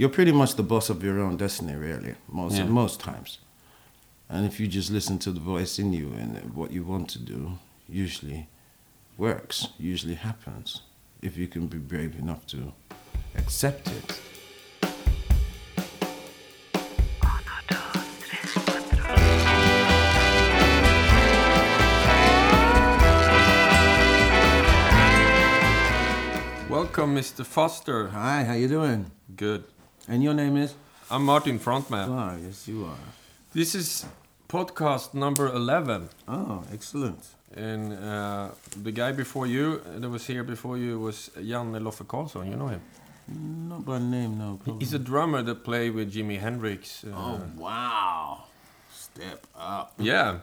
you're pretty much the boss of your own destiny, really, most Yeah. most times. And if you just listen to the voice in you and what you want to do, usually works, usually happens. If you can be brave enough to accept it. Welcome, Mr. Foster. Hi, how you doing? Good. And your name is? I'm Martin Frontman. Ah, yes, you are. This is podcast number 11. Oh, excellent. And uh, the guy before you, that was here before you, was Jan Loffe Karlsson. You know him? Not by name, no. Probably. He's a drummer that played with Jimi Hendrix. Uh, Oh, wow. Step up. Yeah.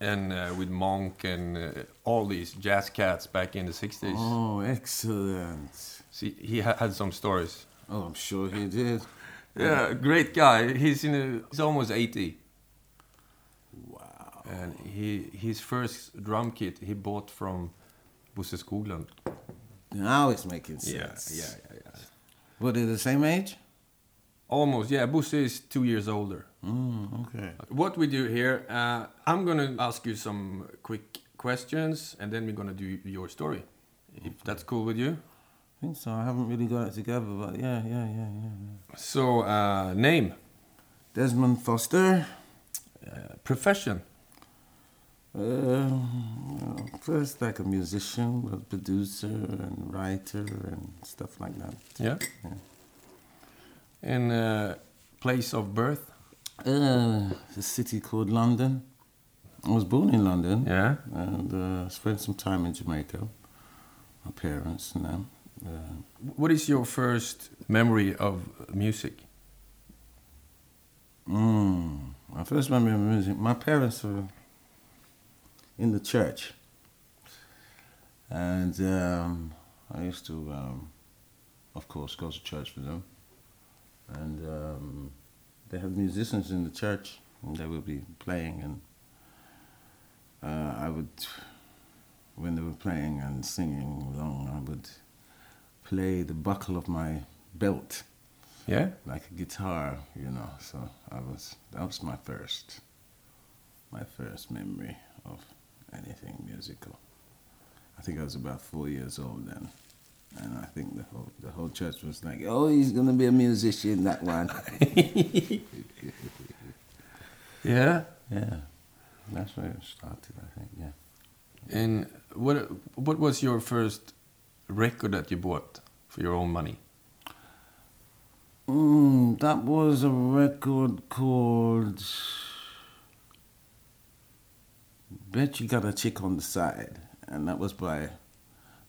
And uh, with Monk and uh, all these jazz cats back in the 60s. Oh, excellent. See, he ha- had some stories. Oh, I'm sure he did. Yeah, great guy. He's in a, he's almost 80. Wow. And he his first drum kit he bought from Bosse Skoglund. Now it's making Yeah, sense. yeah, yeah, yeah. Were they the same age? Almost, yeah. Bosse is two years older. Mm, okay. What we do here, uh, I'm gonna ask you some quick questions, and then we're gonna do your story. If that's cool with you. I think so. I haven't really got it together, but yeah, yeah, yeah, yeah. yeah. So, uh, name, Desmond Foster. uh, profession, Uh, first, like a musician, a producer, and writer, and stuff like that. yeah, Yeah. and uh, place of birth, Uh, a city called London. I was born in London. yeah, and uh, spent some time in Jamaica. My parents and them. Uh, What is your first memory of music? mm, my first memory of music. My parents were in the church, and um, I used to, um, of course, go to church with them. And um, they had musicians in the church, and they would be playing, and uh, I would, when they were playing and singing along, I would play the buckle of my belt Yeah, like a guitar, you know. So I was that was my first, my first memory of anything musical. I think I was about four years old then, and I think the whole the whole church was like, "Oh, he's gonna be a musician, that one." yeah. yeah, that's where it started. I think. Yeah. And what what was your first record that you bought for your own money? Mm, that was a record called Bet You Got a Chick on the Side. And that was by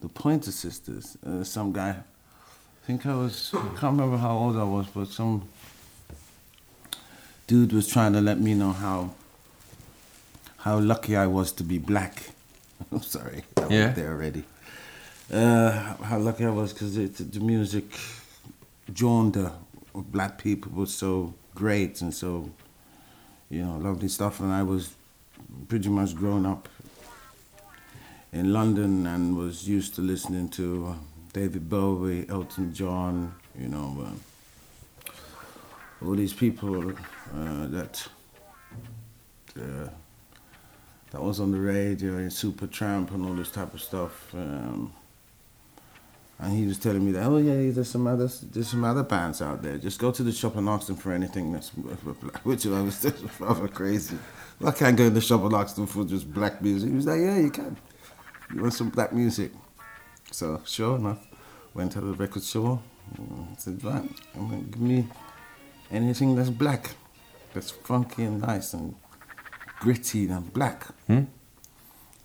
the Pointer Sisters. Uh, some guy, I think I was, I can't remember how old I was, but some dude was trying to let me know how how lucky I was to be black. I'm sorry, I Yeah. went there already. Uh, how lucky I was because the, music genre of black people was so great and so, you know, lovely stuff. And I was pretty much grown up in London and was used to listening to uh, David Bowie, Elton John, you know, uh, all these people uh, that uh, that was on the radio and Supertramp and all this type of stuff. Um, and he was telling me that, oh yeah, there's some other there's some other bands out there. Just go to the shop and ask them for anything that's which I was just rather crazy. Well, I can't go in the shop and ask them for just black music. He was like, yeah, you can. You want some black music? So sure enough, went to the record store. and said, right, I'm gonna give me anything that's black, that's funky and nice and gritty and black. Hmm?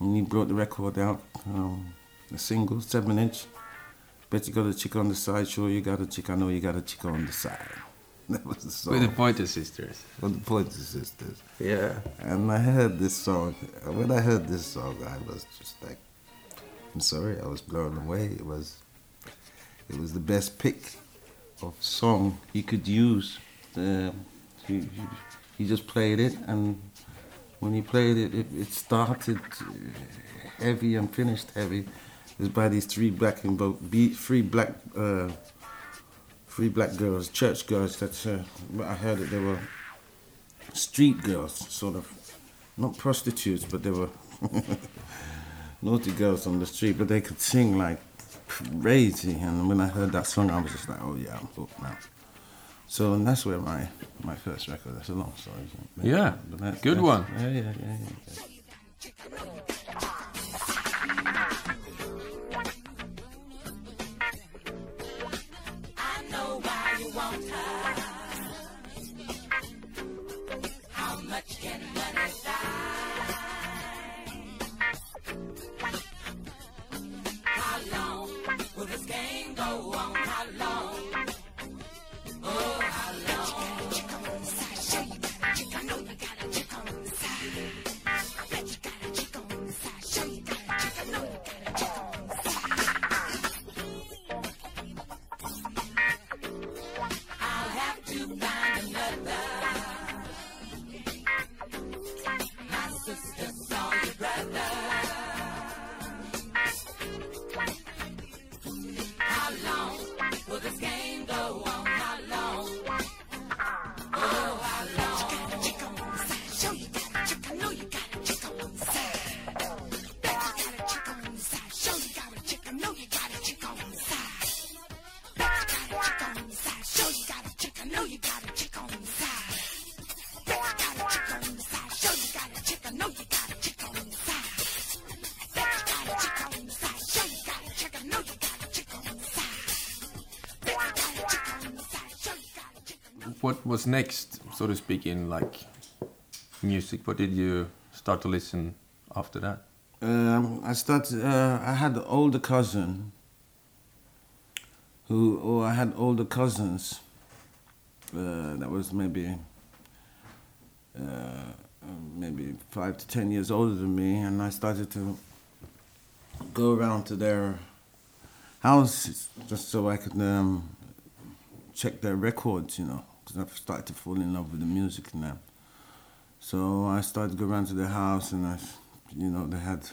And he brought the record out, um, the single, seven inch. Bet you got a chick on the side, sure you got a chick, I know you got a chick on the side. That was the song. With the Pointer Sisters. With the Pointer Sisters. Yeah. And I heard this song. When I heard this song, I was just like, I'm sorry, I was blown away. It was, it was the best pick of song he could use. Uh, he, he, he just played it, and when he played it, it, it started heavy and finished heavy. It was by these three black and bo- be- three black, uh, three black girls, church girls. That's uh, I heard that they were street girls, sort of, not prostitutes, but they were naughty girls on the street. But they could sing like crazy. And when I heard that song, I was just like, oh yeah, I'm hooked now. So and that's where my my first record. That's a long story. But, Yeah, but that's- good that's- one. Yeah, yeah, yeah, yeah. What was next, so to speak, in like music? What did you start to listen after that? Um, I started. Uh, I had an older cousin. Who, or I had older cousins. Uh, that was maybe, uh, maybe five to ten years older than me, and I started to go around to their house just so I could um, check their records, you know, because I've started to fall in love with the music now. So I started to go around to their house, and I, you know, they had.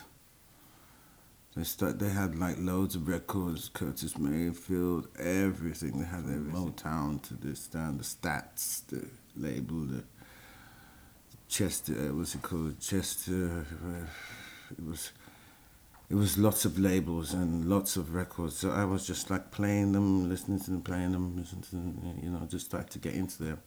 They start. They had like loads of records, Curtis Mayfield, everything. They had everything. Motown to this, down the Stax, the label, the Chester. What's it called? Chester. Uh, it was. It was lots of labels and lots of records. So I was just like playing them, listening to them, playing them, listening to them. You know, just started to get into them.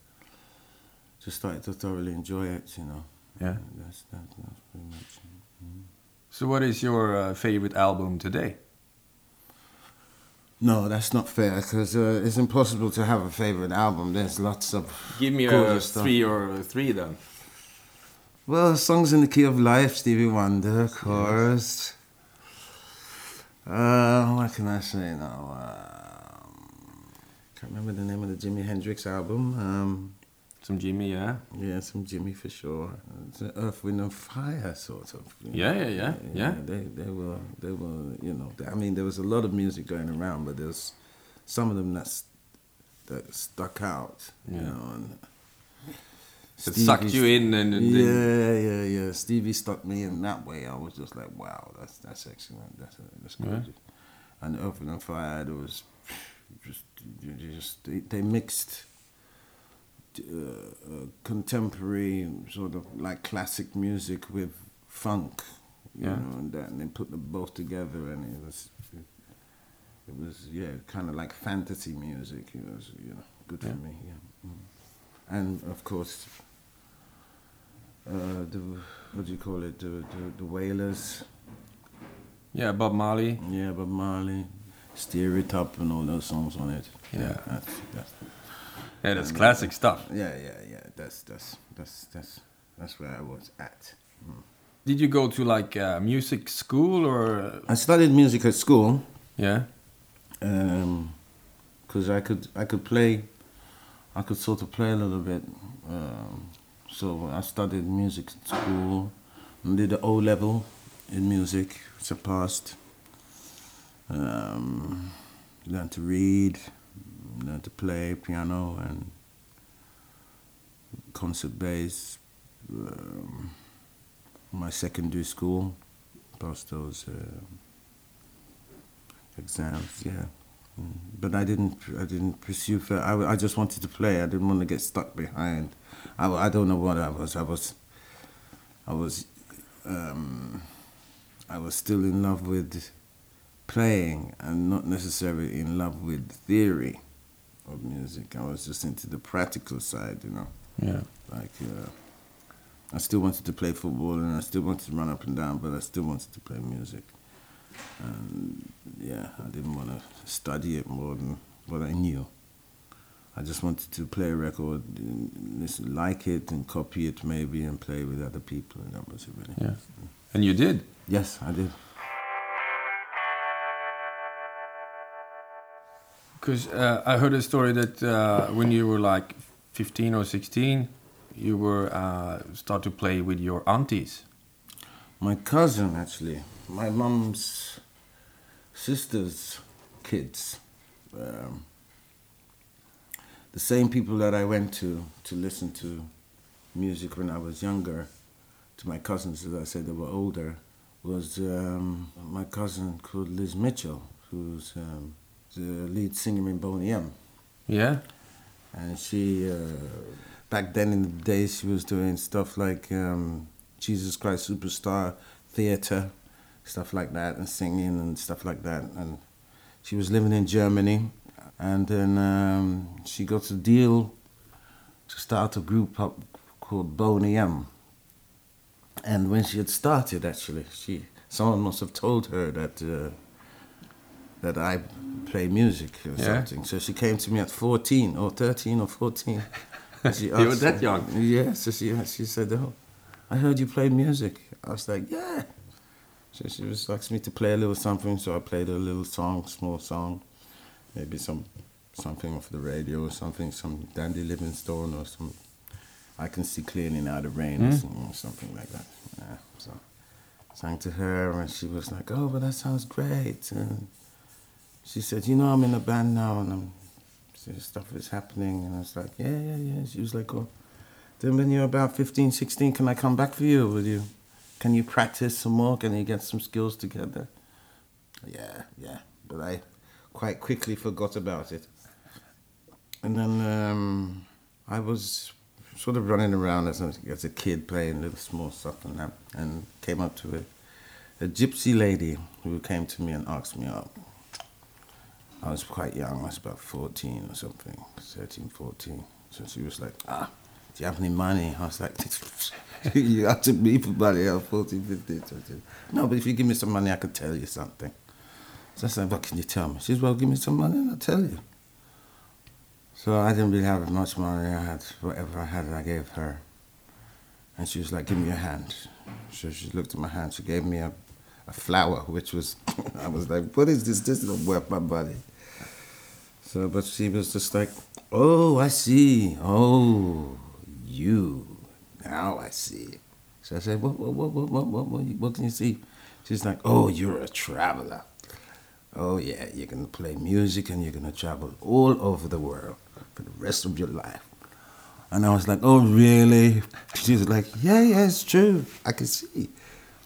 Just started to thoroughly enjoy it. You know. Yeah. That's that, that's pretty much. mm. So, what is your uh, favorite album today? No, that's not fair because uh, it's impossible to have a favorite album. There's lots of Give me a gorgeous stuff. three or three then. Well, songs in the key of life, Stevie Wonder, of course. Uh, what can I say now? Um, can't remember the name of the Jimi Hendrix album. Um, Some Jimmy, yeah. yeah, some Jimmy for sure. It's Earth, Wind and Fire, sort of. Yeah, know. yeah, yeah, yeah. They, they were, they were, you know. I mean, there was a lot of music going around, but there's some of them that's that stuck out, you know. And It sucked you in and, and yeah, yeah, yeah. Stevie stuck me in that way. I was just like, wow, that's that's excellent. That's that's good. And Earth and Fire, there was just just they, they mixed uh, uh, contemporary sort of like classic music with funk, you Yeah. know, and that, and they put them both together, and it was. It was yeah, kind of like fantasy music. It was you know good Yeah. for me. Yeah, mm. and of course the what do you call it? The the, the Wailers, yeah, Bob Marley. yeah, Bob Marley, Stir It Up, and all those songs on it. Yeah. that's, that's, Yeah, that's classic stuff. yeah, yeah, yeah. That's that's that's that's that's where I was at. Did you go to like uh, music school or? I studied music at school Yeah. Um, because I could I could play, I could sort of play a little bit. Um, so I studied music at school, did the O level in music, which I passed. Um, learned to read, learned to play piano and concert bass. Um, my secondary school, passed those uh, exams. Yeah. but I didn't. I didn't pursue. For, I, I just wanted to play. I didn't want to get stuck behind. I, I don't know what I was. I was. I was. Um, I was still in love with playing and not necessarily in love with theory of music. I was just into the practical side, you know. Yeah. Like, uh, I still wanted to play football and I still wanted to run up and down, but I still wanted to play music. And yeah, I didn't want to study it more than what I knew. I just wanted to play a record, and listen, like it, and copy it maybe, and play with other people, and that was it really. Yeah. And you did. Yes, I did. Because uh, I heard a story that uh, when you were like 15 or 16, you were uh, start to play with your aunties. My cousin, actually, my mom's sister's kids, um, the same people that I went to to listen to music when I was younger, to my cousins, as I said, they were older, was um, my cousin called Liz Mitchell, who's um, the lead singer in Boney M. Yeah. And she, uh, back then in the days, she was doing stuff like um, Jesus Christ Superstar theater, stuff like that, and singing and stuff like that. And she was living in Germany, and then um, she got a deal to start a group up called Boney M. And when she had started, actually, she someone must have told her that uh, that I play music or Yeah. something. So she came to me at 14 or 13 or 14. She You were that young? Yeah. So she she said, "Oh, I heard you play music." I was like, "Yeah." So she was asked me to play a little something. So I played a little song, small song, maybe some something off the radio or something, some Dandy Livingstone or some. I can see clearly now the rain or Mm. something, something like that. Yeah. So sang to her, and she was like, "Oh, but that sounds great." And she said, "You know, I'm in a band now, and I'm stuff is happening." And I was like, "Yeah, yeah, yeah." She was like, "Oh, then when you're about 15, 16, can I come back for you? Will you? Can you practice some more? Can you get some skills together?" Yeah, yeah. But I quite quickly forgot about it. And then um, I was sort of running around as a, as a kid playing little small stuff and that, and came up to a, a gypsy lady who came to me and asked me out. I was quite young, I was about 14 or something, 13, 14. So she was like, ah, do you have any money? I was like, you have to me for money, I was 14, 15, 13. No, but if you give me some money, I can tell you something. So I said, What can you tell me? She Well, give me some money and I'll tell you. So I didn't really have much money. I had whatever I had, I gave her. And she was like, Give me your hand. So she looked at my hand. She gave me a, a flower, which was, I was like, What is this? This is worth my money. So, but she was just like, Oh, I see. Oh, you. Now I see. So I said, what, what, what, what, what, what, what can you see? She's like, Oh, you're a traveler. Oh, yeah, you're going to play music and you're going to travel all over the world for the rest of your life. And I was like, oh, really? She was like, yeah, yeah, it's true. I can see.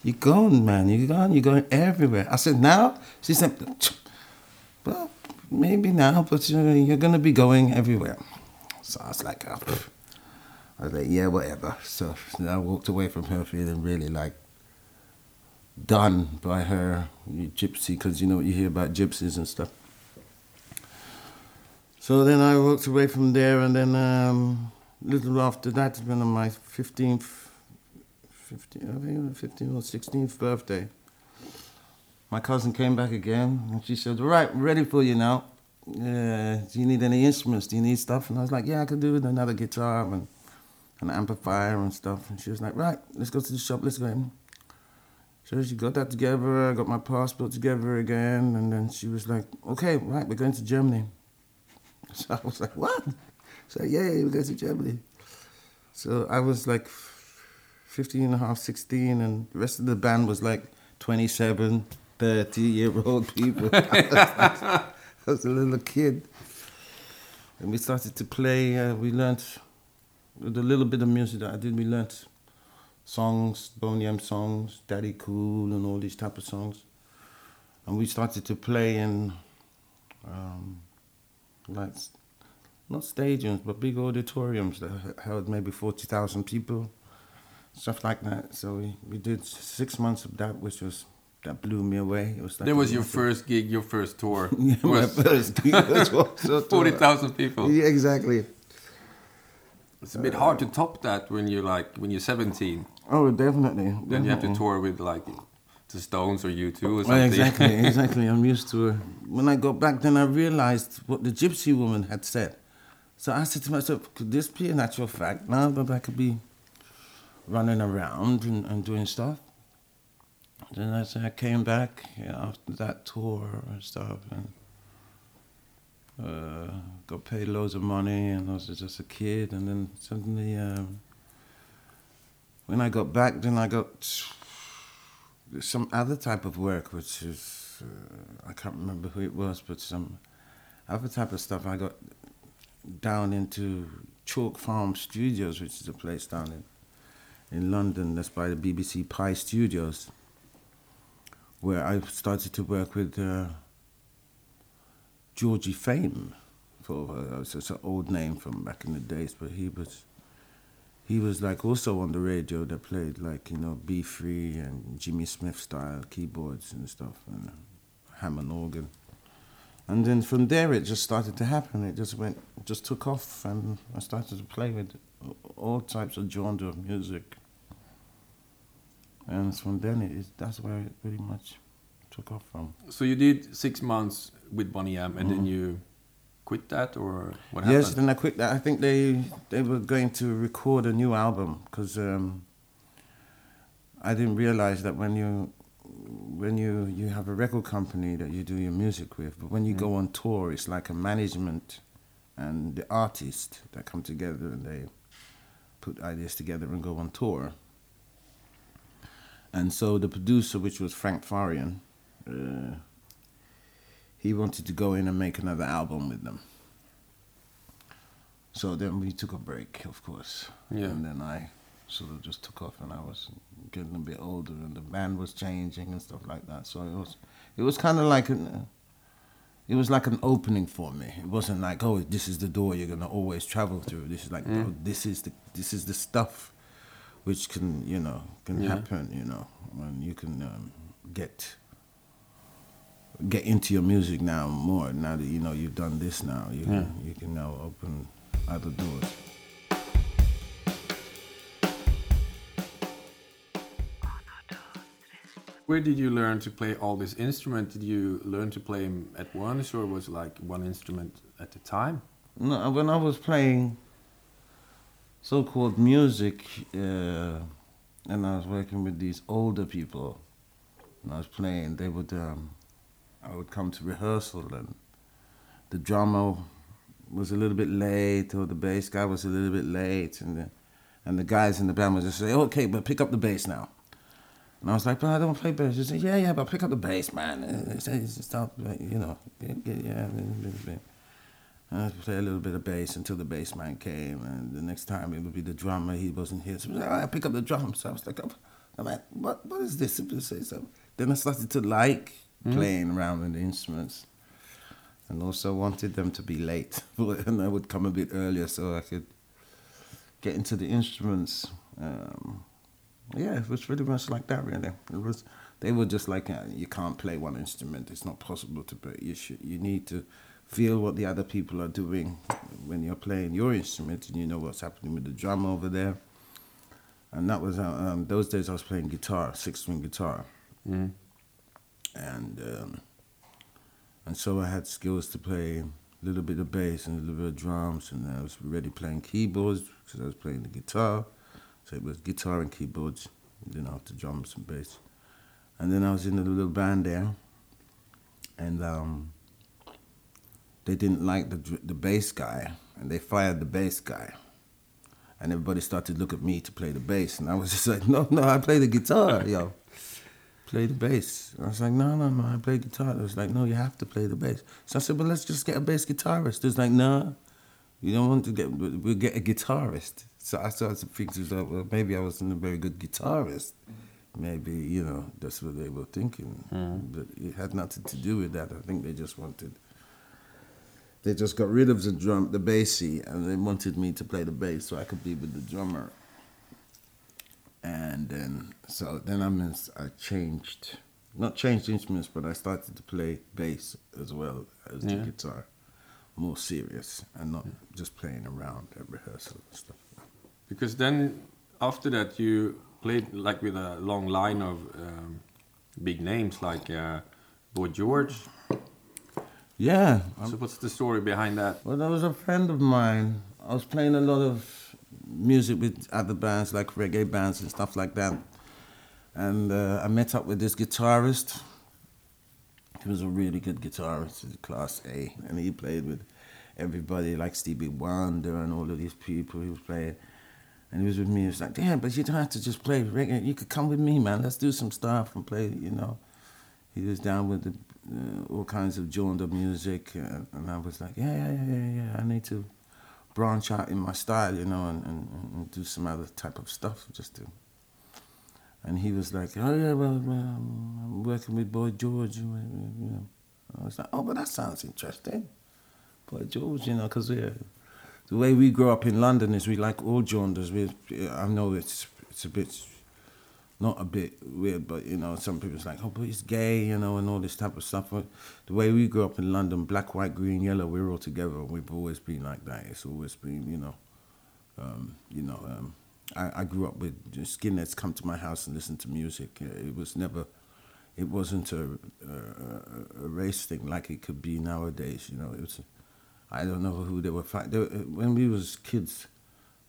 You're going, man. You're going. You're going everywhere. I said, now? She said, well, maybe now, but you're going to be going everywhere. So I was like, oh. I was like, yeah, whatever. So I walked away from her feeling really like done by her gypsy, because you know what you hear about gypsies and stuff. So then I walked away from there, and then um, little after that, when on my 15th, 15, I think 15 or 16th birthday, my cousin came back again, and she said, "Right, ready for you now. Uh, do you need any instruments? Do you need stuff?" And I was like, "Yeah, I could do with another guitar and an amplifier and stuff." And she was like, "Right, let's go to the shop. Let's go in." So she got that together. I got my passport together again, and then she was like, "Okay, right, we're going to Germany." So I was like, "What?" So yeah, we're going to Germany. So I was like 15 and a half, 16, and the rest of the band was like 27, 30 year old people. I was a little kid. And we started to play, uh, we learned a little bit of music that I did, we learned songs, Boney M songs, Daddy Cool, and all these type of songs. And we started to play in um, like not stadiums, but big auditoriums that held maybe forty thousand people, stuff like that. So we, we did six months of that, which was that blew me away. It was like That was your first gig, your first tour. yeah, my first gig forty thousand people. Yeah, exactly. It's a bit hard to top that when you're like when you're 17. Oh, definitely. Then you have to tour with like the Stones or U2 or Well, exactly, exactly. I'm used to it. When I got back, then I realized what the gypsy woman had said. So I said to myself, could this be a natural fact now that I could be running around and, and doing stuff? Then I said I came back yeah, after that tour and stuff and uh, got paid loads of money and I was just a kid and then suddenly um, when I got back then I got some other type of work, which is uh, I can't remember who it was, but some other type of stuff. I got down into Chalk Farm Studios, which is a place down in in London. That's by the BBC Pi Studios, where I started to work with uh, Georgie Fame. For uh, it's it's an old name from back in the days, but he was he was like also on the radio that played like you know B Free and Jimmy Smith style keyboards and stuff and Hammond organ. And then from there it just started to happen. It just went, just took off, and I started to play with all types of genre of music. And from then it is that's where it pretty much took off from. So you did six months with Boney M, and Mhm. then you quit that, or what happened? Yes, then I quit that. I think they they were going to record a new album because um, I didn't realize that when you when you you have a record company that you do your music with, but when you go on tour, it's like a management and the artist that come together and they put ideas together and go on tour. And so the producer, which was Frank Farian, uh, he wanted to go in and make another album with them. So then we took a break, of course. Yeah. And then I sort of just took off, and I was getting a bit older, and the band was changing and stuff like that. So it was, it was kind of like an, it was like an opening for me. It wasn't like, oh, this is the door you're gonna always travel through. This is like, Mm. oh, this is the, this is the stuff, which can, you know, can Yeah. happen. You know, and you can um, get get into your music now more. Now that you know you've done this now, you Yeah. can, you can now open other doors. Where did you learn to play all these instruments? Did you learn to play them at once, or was it like one instrument at a time? No, when I was playing so-called music, uh, and I was working with these older people, and I was playing, they would, um, I would come to rehearsal, and the drummer was a little bit late, or the bass guy was a little bit late, and the, and the guys in the band would just say, "Okay, but pick up the bass now." And I was like, but I don't play bass. He said, yeah, yeah, but pick up the bass, man. It's, it's stop, you know, get, get, yeah. And I play a little bit of bass until the bass man came, and the next time it would be the drummer. He wasn't here, so I, was like, "All right, pick up the drums. So I was like, oh, I'm like, what, what is this? Then I started to like playing around with the instruments, and also wanted them to be late, and I would come a bit earlier so I could get into the instruments. Um, yeah, it was pretty much like that, really. It was. They were just like, uh, you can't play one instrument. It's not possible to play. You should. You need to feel what the other people are doing when you're playing your instrument, and you know what's happening with the drum over there. And that was uh, um, those days. I was playing guitar, six string guitar, Mm. And um, and so I had skills to play a little bit of bass and a little bit of drums, and I was already playing keyboards because I was playing the guitar. So it was guitar and keyboards, and then after drums and bass. And then I was in a little band there, and um, they didn't like the the bass guy, and they fired the bass guy. And everybody started to look at me to play the bass, and I was just like, no, no, I play the guitar, yo play the bass. I was like, no, no, no, I play guitar. It was like, no, you have to play the bass. So I said, well, let's just get a bass guitarist. It was like, no, you don't want to get, we'll get a guitarist. So I started to think, to well, maybe I wasn't a very good guitarist. Maybe, you know, that's what they were thinking. Mm-hmm. But it had nothing to do with that. I think they just wanted they just got rid of the drum, the bassy, and they wanted me to play the bass so I could be with the drummer. And then, so then I mean, I changed, not changed instruments, but I started to play bass as well as Yeah. the guitar, more serious and not just playing around at rehearsal and stuff. Because then after that you played like with a long line of um, big names like uh, Boy George. Yeah, so what's the story behind that? Well, there was a friend of mine. I was playing a lot of music with other bands, like reggae bands and stuff like that. And uh, I met up with this guitarist. He was a really good guitarist, class A, and he played with everybody like Stevie Wonder and all of these people. He was playing, and he was with me. He was like, "Damn, but you don't have to just play reggae. You could come with me, man. Let's do some stuff and play." You know, he was down with the, uh, all kinds of genre music, uh, and I was like, "Yeah, yeah, yeah, yeah, yeah. I need to branch out in my style, you know, and, and, and do some other type of stuff just to." And he was like, "Oh yeah, well, um, I'm working with Boy George, you know." I was like, "Oh, but that sounds interesting." Boy George, you know, because the way we grew up in London is we like all genres. We, I know it's it's a bit, not a bit weird, but you know, some people's like, oh, but he's gay, you know, and all this type of stuff. But the way we grew up in London, black, white, green, yellow, we're all together. We've always been like that. It's always been, you know, um, you know. Um, I, I grew up with skinheads come to my house and listen to music. It was never, it wasn't a, a, a race thing like it could be nowadays. You know, it was. I don't know who they were fighting. When we was kids,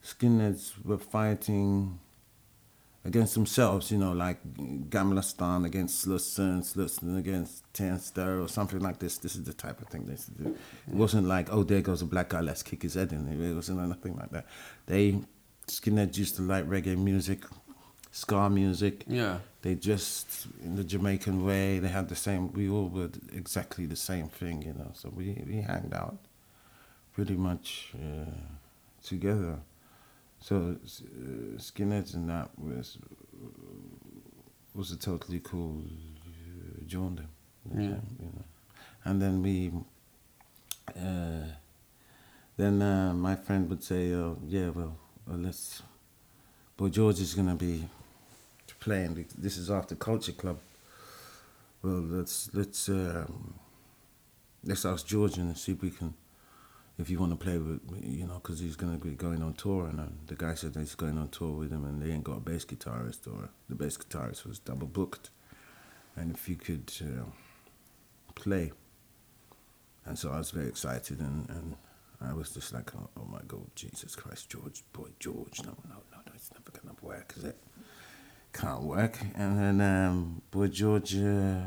skinheads were fighting against themselves, you know, like Gamlastan against Slussen, Slussen against Tensta or something like this. This is the type of thing they used to do. It wasn't like, oh, there goes a black guy, let's kick his head in. It wasn't nothing like that. They, skinheads used to like reggae music, ska music. Yeah. They just, in the Jamaican way, they had the same, we all were exactly the same thing, you know, so we, we hanged out pretty much uh, together. So uh, skinheads and that was was a totally cool uh, genre. Yeah. You know. And then we, uh, then uh, my friend would say, oh, "Yeah, well, well, let's." Boy George is gonna be playing. This is after Culture Club. Well, let's let's um, let's ask George and see if we can if you want to play with, you know, because he's going to be going on tour. And uh, the guy said he's going on tour with him, and they ain't got a bass guitarist, or the bass guitarist was double booked. And if you could uh, play. And so I was very excited, and, and I was just like, oh, oh, my God, Jesus Christ, George, boy, George, no, no, no, no it's never going to work, is it? Can't work. And then, um, boy, George, uh,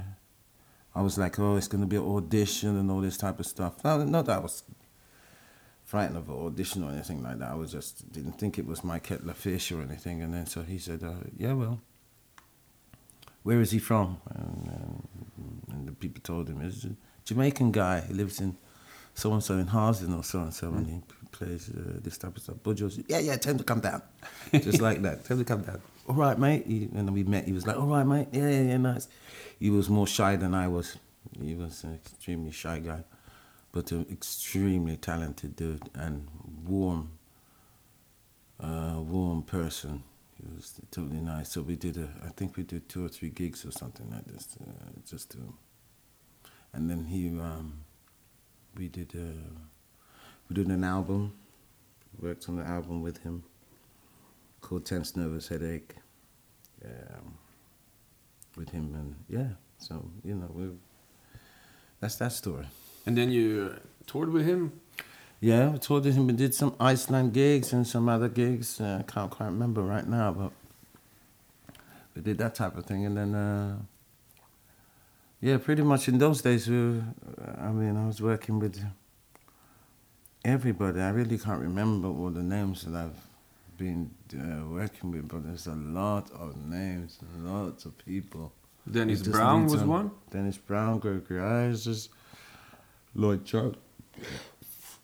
I was like, oh, it's going to be an audition and all this type of stuff. No, not that I was frightened of an audition or anything like that. I was just didn't think it was my Kettler fish or anything. And then so he said, uh, "Yeah, well, where is he from?" And, um, and the people told him it's a Jamaican guy. He lives in so and so in Harlesden or so and so, and he plays uh, this type of stuff. George, yeah, yeah, tell him to come down, just like that. Tell him to come down. All right, mate. He, and then we met. He was like, "All right, mate. Yeah, yeah, yeah, nice." He was more shy than I was. He was an extremely shy guy but an extremely talented dude and warm, uh, warm person. He was totally nice. So we did a, I think we did two or three gigs or something like this, uh, just to. And then he, um, we did, uh, we did an album. Worked on the album with him, called Tense Nervous Headache. Um, with him and yeah, so you know we. That's that story. And then you toured with him? Yeah, we toured with him. We did some Iceland gigs and some other gigs. Uh, I can't quite remember right now, but we did that type of thing. And then, uh, yeah, pretty much in those days, we were, I mean, I was working with everybody. I really can't remember all the names that I've been uh, working with, but there's a lot of names, lots of people. Dennis Brown was on. one? Dennis Brown, Gregory Isaacs. Lloyd Charles.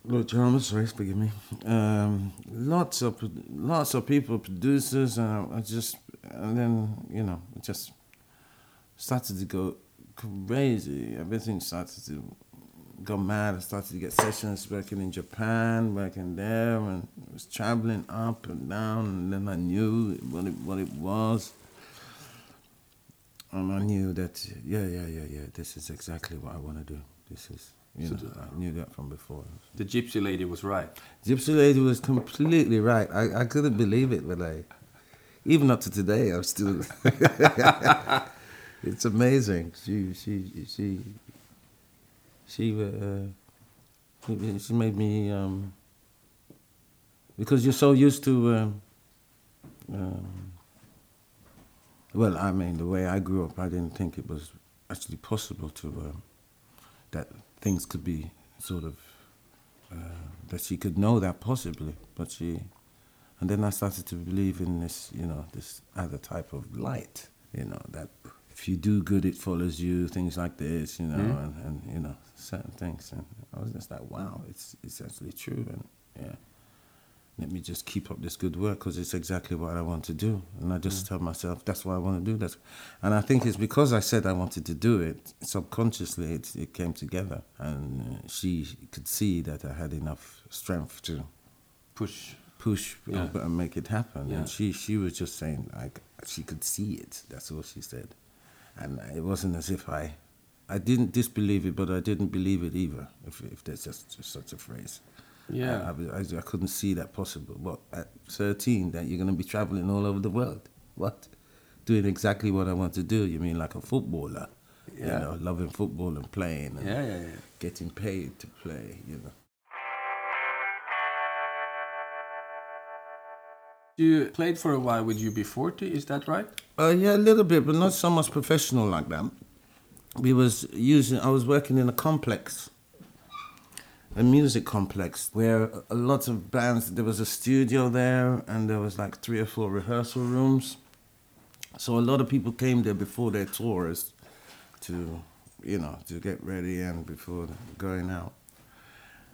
Lloyd Charmers, sorry, forgive me. Um, lots of lots of people, producers, and I just and then you know it just started to go crazy. Everything started to go mad. I started to get sessions working in Japan, working there, and I was traveling up and down. And then I knew what it what it was, and I knew that yeah, yeah, yeah, yeah. This is exactly what I want to do. This is you So know the- I knew that from before. The gypsy lady was right. Gypsy Lady was completely right. I, I couldn't believe it, but I, even up to today, I'm still. it's amazing. She she she she uh, she- she made me um, because you're so used to. Um, um, well, I mean, the way I grew up, I didn't think it was actually possible to um, that things could be sort of uh, that she could know that possibly, but she, and then I started to believe in this, you know, this other type of light, you know, that if you do good, it follows you, things like this, you know, Mhm. and, and you know, certain things, and I was just like, wow, it's it's actually true, and yeah. Let me just keep up this good work because it's exactly what I want to do, and I just tell myself that's what I want to do. That's, and I think it's because I said I wanted to do it subconsciously. It, it came together, and uh, she could see that I had enough strength to Push. push Yeah. and make it happen. Yeah. And she she was just saying like she could see it. That's all she said, and it wasn't as if I. I didn't disbelieve it, but I didn't believe it either. If, if there's just, just such a phrase. Yeah. I, I, I, couldn't see that possible. What at 13 that you're going to be traveling all over the world? What? Doing exactly what I want to do? You mean like a footballer? Yeah. You know, loving football and playing and Yeah, yeah, yeah. getting paid to play. You know. You played for a while with UB40, is that right? Uh, yeah, a little bit, but not so much professional like that. We was using. I was working in a complex, a music complex, where a lot of bands. There was a studio there, and there was like three or four rehearsal rooms. So a lot of people came there before their tours, to, you know, to get ready and before going out.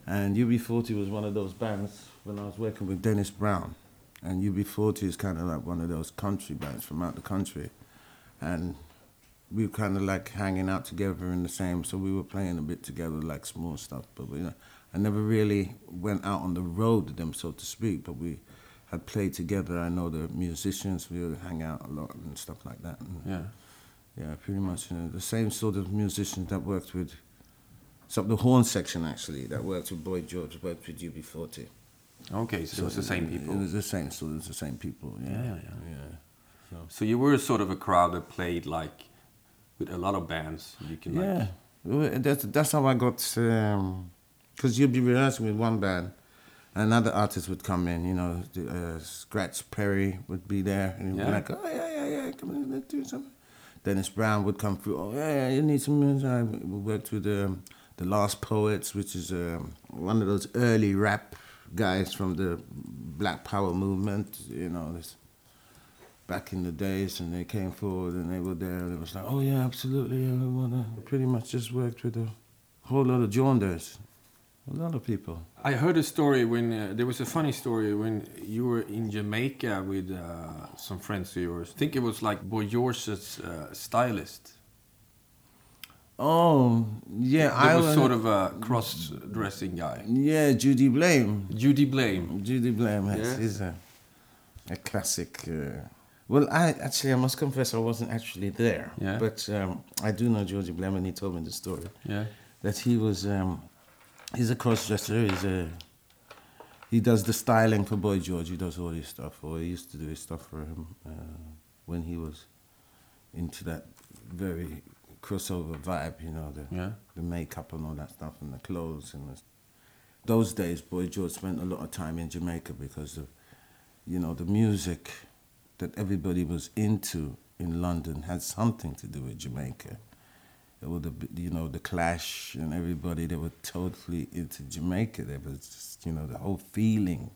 And UB40 was one of those bands when I was working with Dennis Brown. And UB40 is kind of like one of those country bands from out the country. And we were kind of like hanging out together in the same, so we were playing a bit together, like small stuff. But we, I never really went out on the road with them, so to speak. But we had played together. I know the musicians. We would hang out a lot and stuff like that. And Yeah. yeah, pretty much you know, the same sort of musicians that worked with. So the horn section actually that worked with Boy George worked with UB40. Okay, so, it was the same people. It was the same, so it was the same people. Yeah, Yeah, yeah, yeah. So. So you were sort of a crowd that played like with a lot of bands. You can like Yeah, Well, that's that's how I got. Because you'd be rehearsing with one band, another artist would come in. You know, the, uh, Scratch Perry would be there, and he'd Yeah. be like, "Oh yeah, yeah, yeah, come on, let's do something." Dennis Brown would come through. Oh yeah, yeah you need some music. I- We worked with um, the Last Poets, which is um, one of those early rap guys from the Black Power movement. You know, this back in the days, and they came forward and they were there, and it was like, oh yeah, absolutely, I wanna pretty much just worked with a whole lot of Jaunders, a lot of people. I heard a story when uh, there was a funny story when you were in Jamaica with uh, some friends of yours. I think it was like Boy George's uh, stylist. Oh yeah, There I was sort of a cross-dressing guy. yeah, Judy Blame. Judy Blame. Judy Blame yes, Yeah. is a a classic. Well, I actually I must confess I wasn't actually there, Yeah. but um, I do know Georgie Blame, and he told me the story. Yeah. that he was um, he's a cross dresser. He's a he does the styling for Boy George. He does all his stuff, or he used to do his stuff for him uh, when he was into that very crossover vibe. You know, the Yeah. the makeup and all that stuff, and the clothes and the, those days. Boy George spent a lot of time in Jamaica because of you know the music that everybody was into in London had something to do with Jamaica it was the you know the Clash and everybody they were totally into Jamaica. There was just you know the whole feeling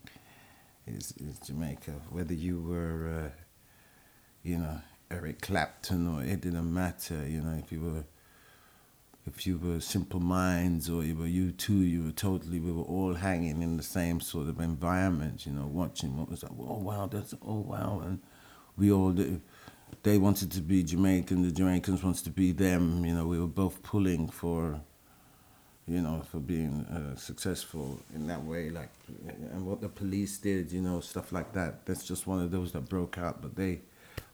is is Jamaica. Whether you were uh, you know Eric Clapton or it didn't matter. You know if you were if you were Simple Minds or you were U2, you were totally we were all hanging in the same sort of environment. You know watching what was like oh wow that's oh wow and we all did they wanted to be Jamaican, the Jamaicans wanted to be them. You know, we were both pulling for you know, for being uh, successful in that way, like, and what the police did, you know, stuff like that. That's just one of those that broke out, but they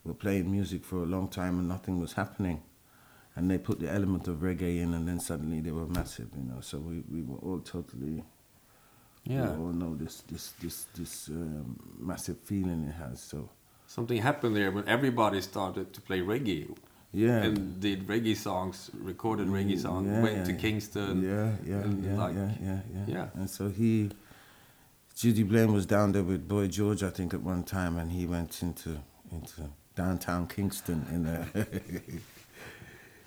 were playing music for a long time and nothing was happening. And they put the element of reggae in, and then suddenly they were massive, you know. So we, we were all totally, Yeah. we all know this this this this um, massive feeling it has. So Something happened there when everybody started to play reggae. yeah, And did reggae songs, recorded reggae songs, Yeah, went yeah, to. Kingston. Yeah, yeah, and yeah, like- yeah, yeah, yeah, yeah. And so he, Judy Blaine was down there with Boy George, I think, at one time, and he went into into downtown Kingston in a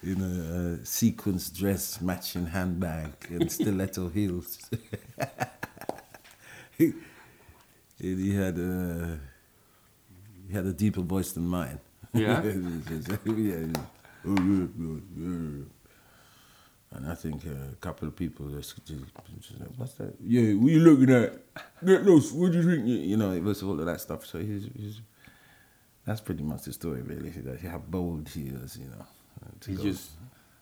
in a uh, sequence dress, matching handbag, and stiletto heels. he, and he had a he had a deeper voice than mine. Yeah? yeah. And I think a couple of people just, just, just what's that? Yeah, what are you looking at? Get lost. What do you think? You know, it was all of that stuff. So he's, he's that's pretty much the story, really. That how bold he is, you know. He go- just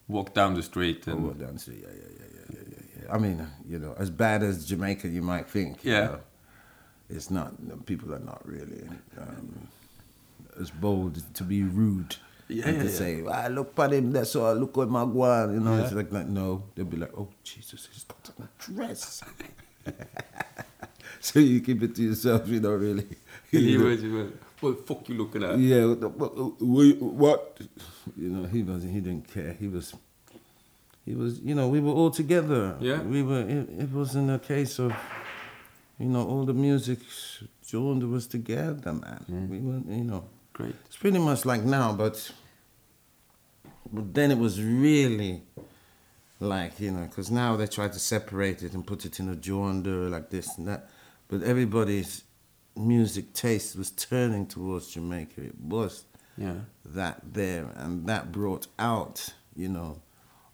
walked down the street go and down to yeah, yeah, yeah, yeah, yeah, yeah, yeah. I mean, you know, as bad as Jamaica you might think. you Yeah. know, it's not. People are not really um, as bold to be rude. Yeah, and yeah, to yeah. say, ah, look at him, that's all, look at my guan, you know, Yeah. it's like, like, no, they'll be like, oh, Jesus, he's got a dress. so you keep it to yourself, you know, really. he You know? was, he was, what the fuck you looking at? Yeah, what, the- what, what? You know, he wasn't. He didn't care. He was. He was. You know, we were all together. Yeah. We were. It, it wasn't a case of. You know, all the music. joined was together, man. Mm. We were. You know, Great. it's pretty much like now, but. But then it was really. Like you know, because now they try to separate it and put it in a genre like this and that, but everybody's music taste was turning towards Jamaica. It was Yeah. that there, and that brought out, you know,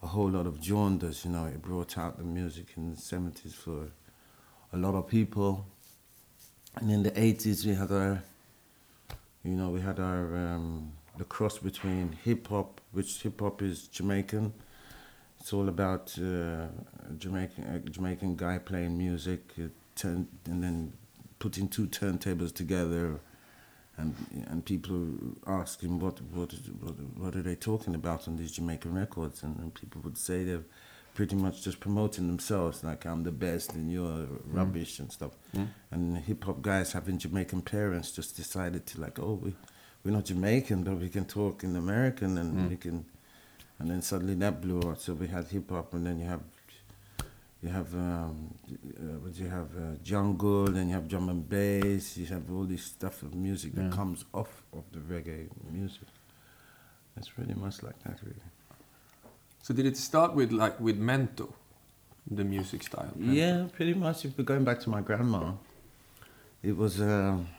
a whole lot of jaunders. You know, it brought out the music in the seventies for a lot of people, and in the eighties we had our, you know, we had our um, the cross between hip hop, which hip hop is Jamaican. It's all about uh, Jamaican a Jamaican guy playing music, uh, turn, and then putting two turntables together and and people asking what what what, what are they talking about on these Jamaican records, and, and people would say they're pretty much just promoting themselves, like I'm the best and you're rubbish and stuff. Mm. And hip hop guys having Jamaican parents just decided to like, oh, we we're not Jamaican, but we can talk in American, and Mm. we can. And then suddenly that blew up. So we had hip hop, and then you have you have um, uh, what you have uh, jungle, then you have drum and bass. You have all this stuff of music that comes off of the reggae music. It's pretty much like that, really. So did it start with like with Mento, the music style? Mento? Yeah, pretty much. If we're going back to my grandma, it was um,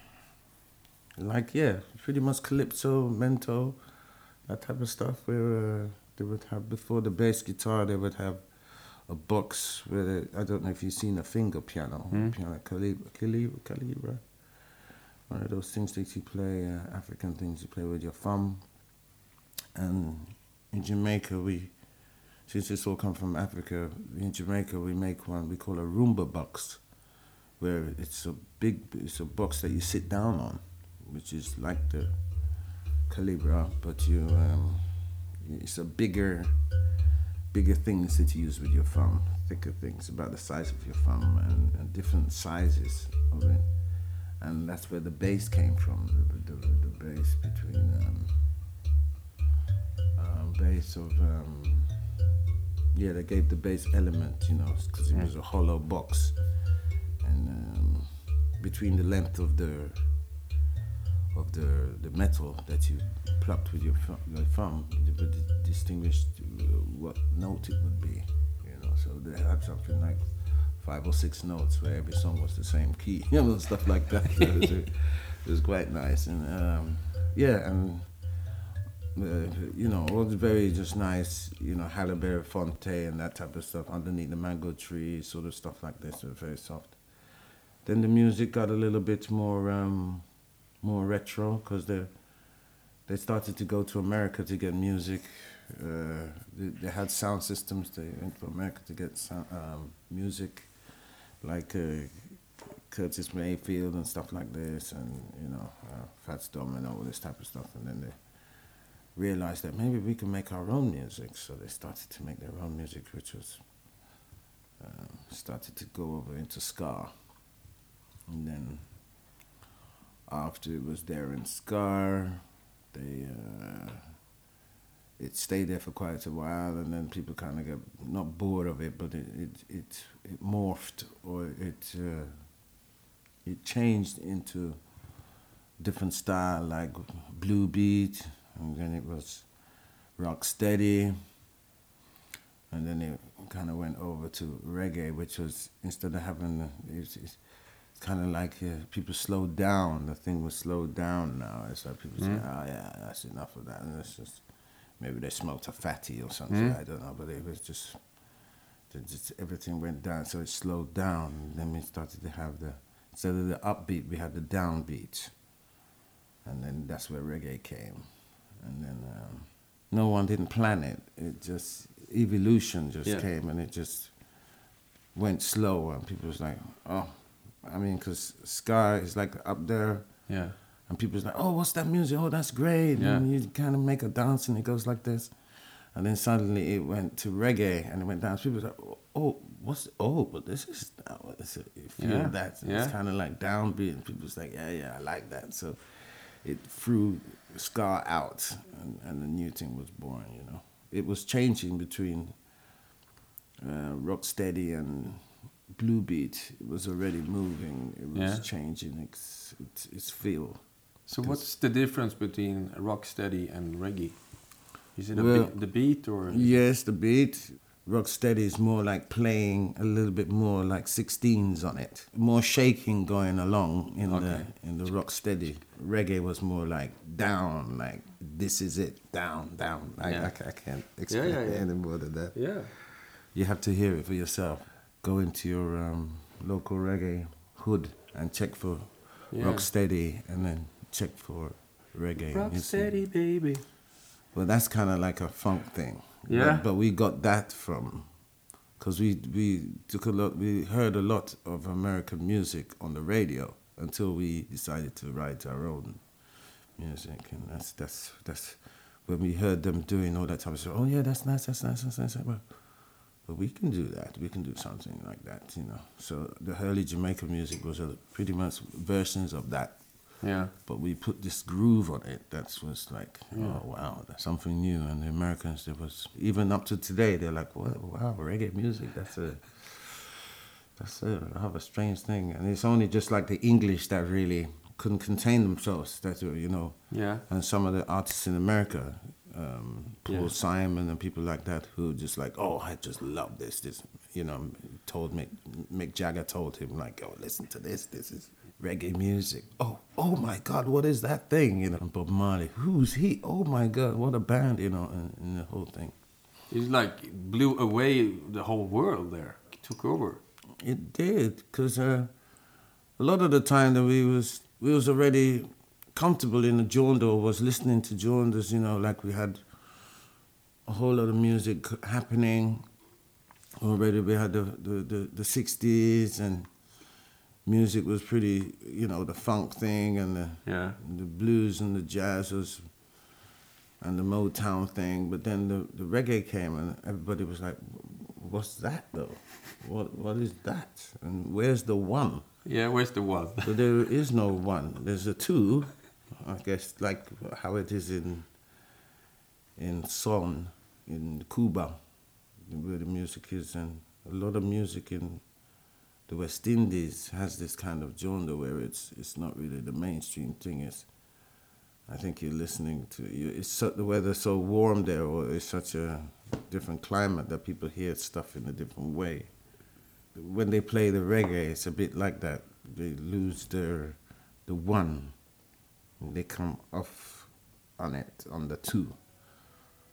like yeah, pretty much calypso, mento, that type of stuff. Where uh, they would have before the bass guitar, they would have a box where they, I don't know if you've seen a finger piano, Hmm. piano kalimba, kalimba, kalimba. One of those things that you play, uh, African things you play with your thumb. And in Jamaica, we since it's all come from Africa, in Jamaica we make one we call a rumba box, where it's a big, it's a box that you sit down on, which is like the kalimba, but you, um, it's a bigger, bigger things that you use with your thumb, thicker things about the size of your thumb and, and different sizes of it, and that's where the bass came from, the, the, the bass between. Um, um, bass of um, yeah they gave the bass element you know because it was a hollow box. And um, between the length of the of the the metal that you plucked with your, your thumb you would di- distinguish uh, what note it would be you know. So they had something like five or six notes where every song was the same key you know stuff like that. It, was, it was quite nice. And um, yeah and you know, all the very just nice, you know, Harry Belafonte and that type of stuff underneath the mango tree, sort of stuff like this, uh, very soft. Then the music got a little bit more, um, more retro because they they started to go to America to get music, Uh, they, they had sound systems. They went to America to get sound, um, music, like uh, Curtis Mayfield and stuff like this, and you know, uh, Fats Domino, all this type of stuff. And then they realized that maybe we can make our own music. So they started to make their own music, which was um, started to go over into ska. And then after it was there in ska, they uh, it stayed there for quite a while, and then people kind of got not bored of it, but it it it, it morphed or it uh, it changed into different style like blue beat, and then it was rock steady, and then it kind of went over to reggae, which was instead of having it's, it's kind of like uh, people slowed down. The thing was slowed down now. It's like people say, "Oh yeah, that's enough of that," and it's just maybe they smoked a fatty or something. Hmm. I don't know, but it was just, just everything went down, so it slowed down. And then we started to have the instead of the upbeat, we had the downbeat, and then that's where reggae came, and then. Um, no one didn't plan it. It just evolution just Yeah. came, and it just went slow. And people was like, "Oh, I mean, because ska is like up there, Yeah. and people's like, "Oh, what's that music? Oh, that's great!" Yeah. And you kind of make a dance, and it goes like this. And then suddenly it went to reggae, and it went down. People was like, "Oh, what's? Oh, but this is now. It's a, you feel Yeah, that? Yeah. It's kind of like downbeat." And people's like, "Yeah, yeah, I like that." So it threw ska out, and, and a new thing was born. You know, it was changing between uh, rocksteady and blue beat. It was already moving. It was Yeah. changing its, its its feel. So what's the difference between rocksteady and reggae? Is it a Well, be- the beat or? Yes, the beat. Rocksteady is more like playing a little bit more like 16s on it, more shaking going along in Okay. the in the rocksteady. Reggae was more like down, like this is it, down, down. I, Yeah. I, I can't explain yeah, yeah. any more than that. Yeah. You have to hear it for yourself. Go into your um, local reggae hood and check for rocksteady, and then check for reggae. and you see- Rocksteady, baby. well, that's kind of like a funk thing. Yeah. But, but we got that from, because we we took a lot, we heard a lot of American music on the radio until we decided to write our own music, and that's that's that's when we heard them doing all that of stuff. Oh yeah, that's nice, that's nice, that's nice. Well, but we can do that. We can do something like that, you know. So the early Jamaican music was pretty much versions of that Yeah. but we put this groove on it that was like, oh wow, that's something new. And the Americans, it was even up to today, they're like, what, wow, reggae music, that's a that's a rather strange thing. And it's only just like the English that really couldn't contain themselves. That you know, Yeah. and some of the artists in America, um, Paul Yeah. Simon and people like that, who just like, oh, I just love this. This, you know, told Mick, Mick Jagger told him like, oh, listen to this. This is reggae music. Oh, oh my God, what is that thing? You know, Bob Marley, who's he? Oh my God, what a band! You know, and, and the whole thing. It's like blew away the whole world there. Took over. It did, because uh, a lot of the time that we was we was already comfortable in the or was listening to genres, you know, like we had a whole lot of music happening already. We had the the, the, the 60s and music was pretty, you know, the funk thing and the Yeah. the blues and the jazz was and the Motown thing, but then the, the reggae came and everybody was like, "What's that though? What what is that? And where's the one?" Yeah. Where's the one? So there is no one. There's a two, I guess, like how it is in in Son, in Cuba, where the music is, and a lot of music in the West Indies has this kind of genre where it's it's not really the mainstream thing. It's I think you're listening to you. It's so, the weather's so warm there, or it's such a different climate that people hear stuff in a different way. When they play the reggae, it's a bit like that. They lose their the one. They come off on it on the two.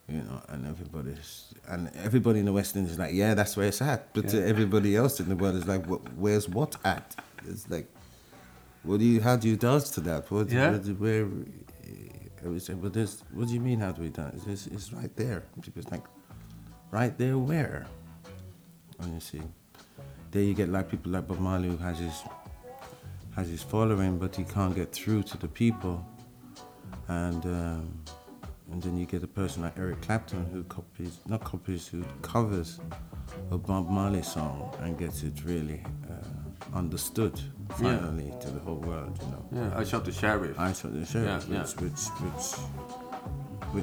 You know, and everybody's and everybody in the West Indies is like, yeah, that's where it's at. But to everybody else in the world is like, where's what at? It's like, what do you? How do you dance to that? What, Yeah. what- where? And we said, but this, what do you mean, how do we dance? it? It's, it's right there. People's like, right there where? And you see, there you get like people like Bob Marley who has his, has his following, but he can't get through to the people. And, um, and then you get a person like Eric Clapton who copies, not copies, who covers a Bob Marley song and gets it really uh, understood finally to the whole world, you know. Yeah, I shot the sheriff. I shot the sheriff, Yeah, which, which, which, which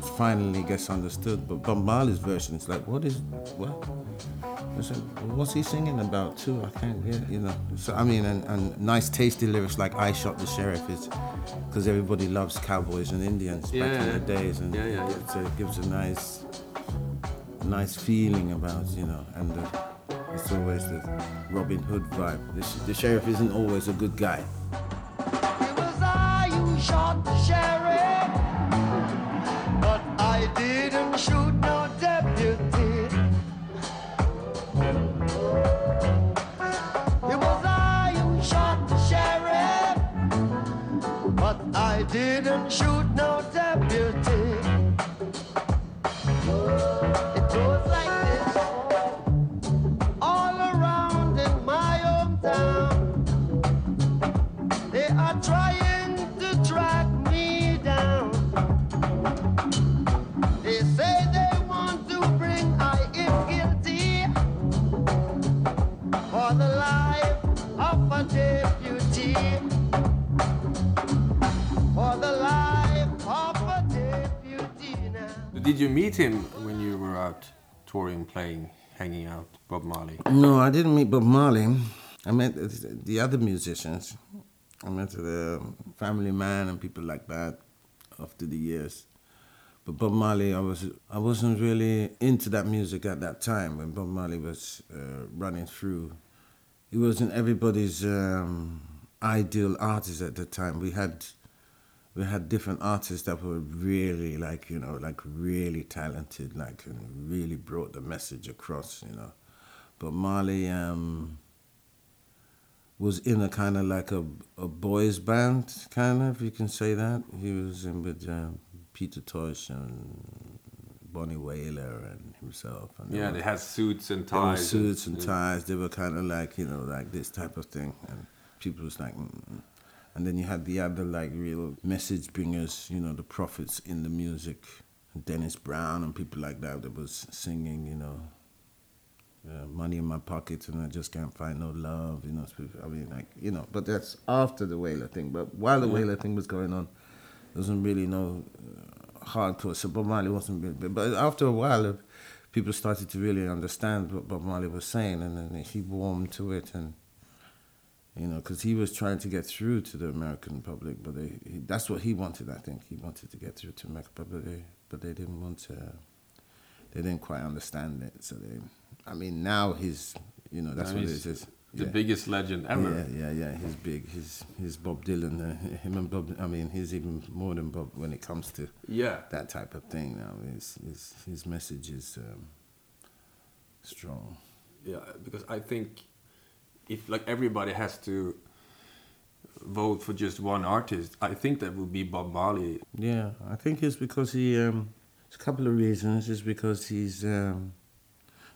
finally gets understood. But Bob Marley's version is like, what is, what? I said, what's he singing about too? I can't get, you know. So I mean, and, and nice, tasty lyrics like "I shot the sheriff" is because everybody loves cowboys and Indians back in the days, and Yeah, yeah, yeah. It's a, it gives a nice, nice feeling about you know, and the, it's always the Robin Hood vibe. The, the sheriff isn't always a good guy. It was I who shot the sheriff, but I didn't shoot no deputy. It was I who shot the sheriff, but I didn't shoot no deputy. Did you meet him when you were out touring, playing, hanging out, Bob Marley? No, I didn't meet Bob Marley. I met the the other musicians. I met the Family Man and people like that after the years. But Bob Marley, I was I wasn't really into that music at that time when Bob Marley was uh, running through. He wasn't everybody's um, ideal artist at the time. We had we had different artists that were really like you know like really talented, like and really brought the message across. You know, but Marley um, was in a kind of like a, a boys band, kind of, you can say that. He was in with um, Peter Tosh and Bunny Wailer and himself. And Yeah, were- they had suits and they ties. suits and yeah. ties. They were kind of like you know like this type of thing, and people was like, mm. And then you had the other like real message bringers, you know, the prophets in the music, Dennis Brown and people like that that was singing, you know, uh, money in my pocket and I just can't find no love, you know. I mean, like you know, but that's after the Wailer thing. But while the Wailer thing was going on, there wasn't really no uh, hardcore. So Bob Marley wasn't really, but after a while, uh, people started to really understand what Bob Marley was saying, and then he warmed to it, and you know, because he was trying to get through to the American public, but they, he, that's what he wanted. I think he wanted to get through to America, but they, but they didn't want to. They didn't quite understand it, so they. I mean, now he's, you know, that's Now what it is. The yeah. biggest legend ever. Yeah, yeah, yeah. He's big. He's he's Bob Dylan. Uh, him and Bob. I mean, he's even more than Bob when it comes to Yeah. that type of thing. Now, his his his message is um, strong. Yeah, because I think if like everybody has to vote for just one artist, I think that would be Bob Marley. Yeah, I think it's because he. Um, there's a couple of reasons. It's because he's. Um,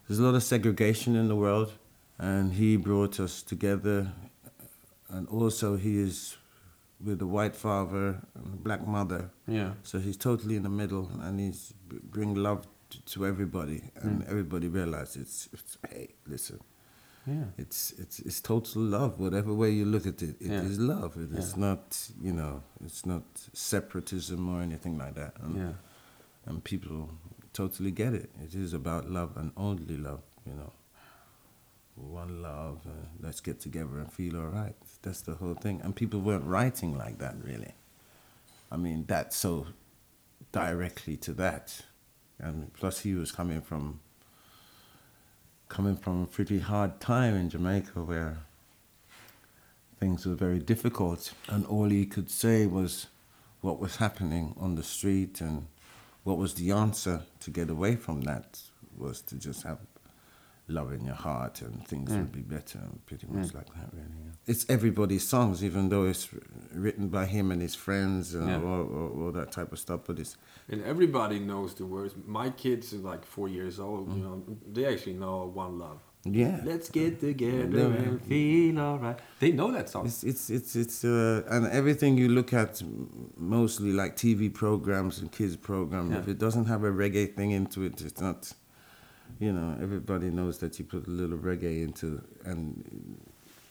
there's a lot of segregation in the world, and he brought us together. And also, he is with a white father and a black mother. Yeah. So he's totally in the middle, and he's bring love to, everybody, and everybody realizes it's, it's hey, listen, Yeah. it's it's it's total love. Whatever way you look at it, it is Yeah. love. It is Yeah. not, you know, it's not separatism or anything like that. And, Yeah. and people totally get it. It is about love and only love. You know, one love. Uh, let's get together and feel all right. That's the whole thing. And people weren't writing like that, really. I mean, that so directly to that, and plus he was coming from coming from a pretty hard time in Jamaica where things were very difficult, and all he could say was what was happening on the street and what was the answer to get away from that was to just have love in your heart and things Mm. will be better. Pretty much like that, really. yeah. It's everybody's songs, even though it's written by him and his friends and Yeah. all, all, all that type of stuff. But it's And everybody knows the words. My kids are like four years old. Mm. You know, they actually know "One Love." yeah, Let's get together Yeah. and feel alright. They know that song. It's it's it's it's uh, and everything you look at, mostly like TV programs and kids program. If it doesn't have a reggae thing into it, it's not. You know, everybody knows that you put a little reggae into, and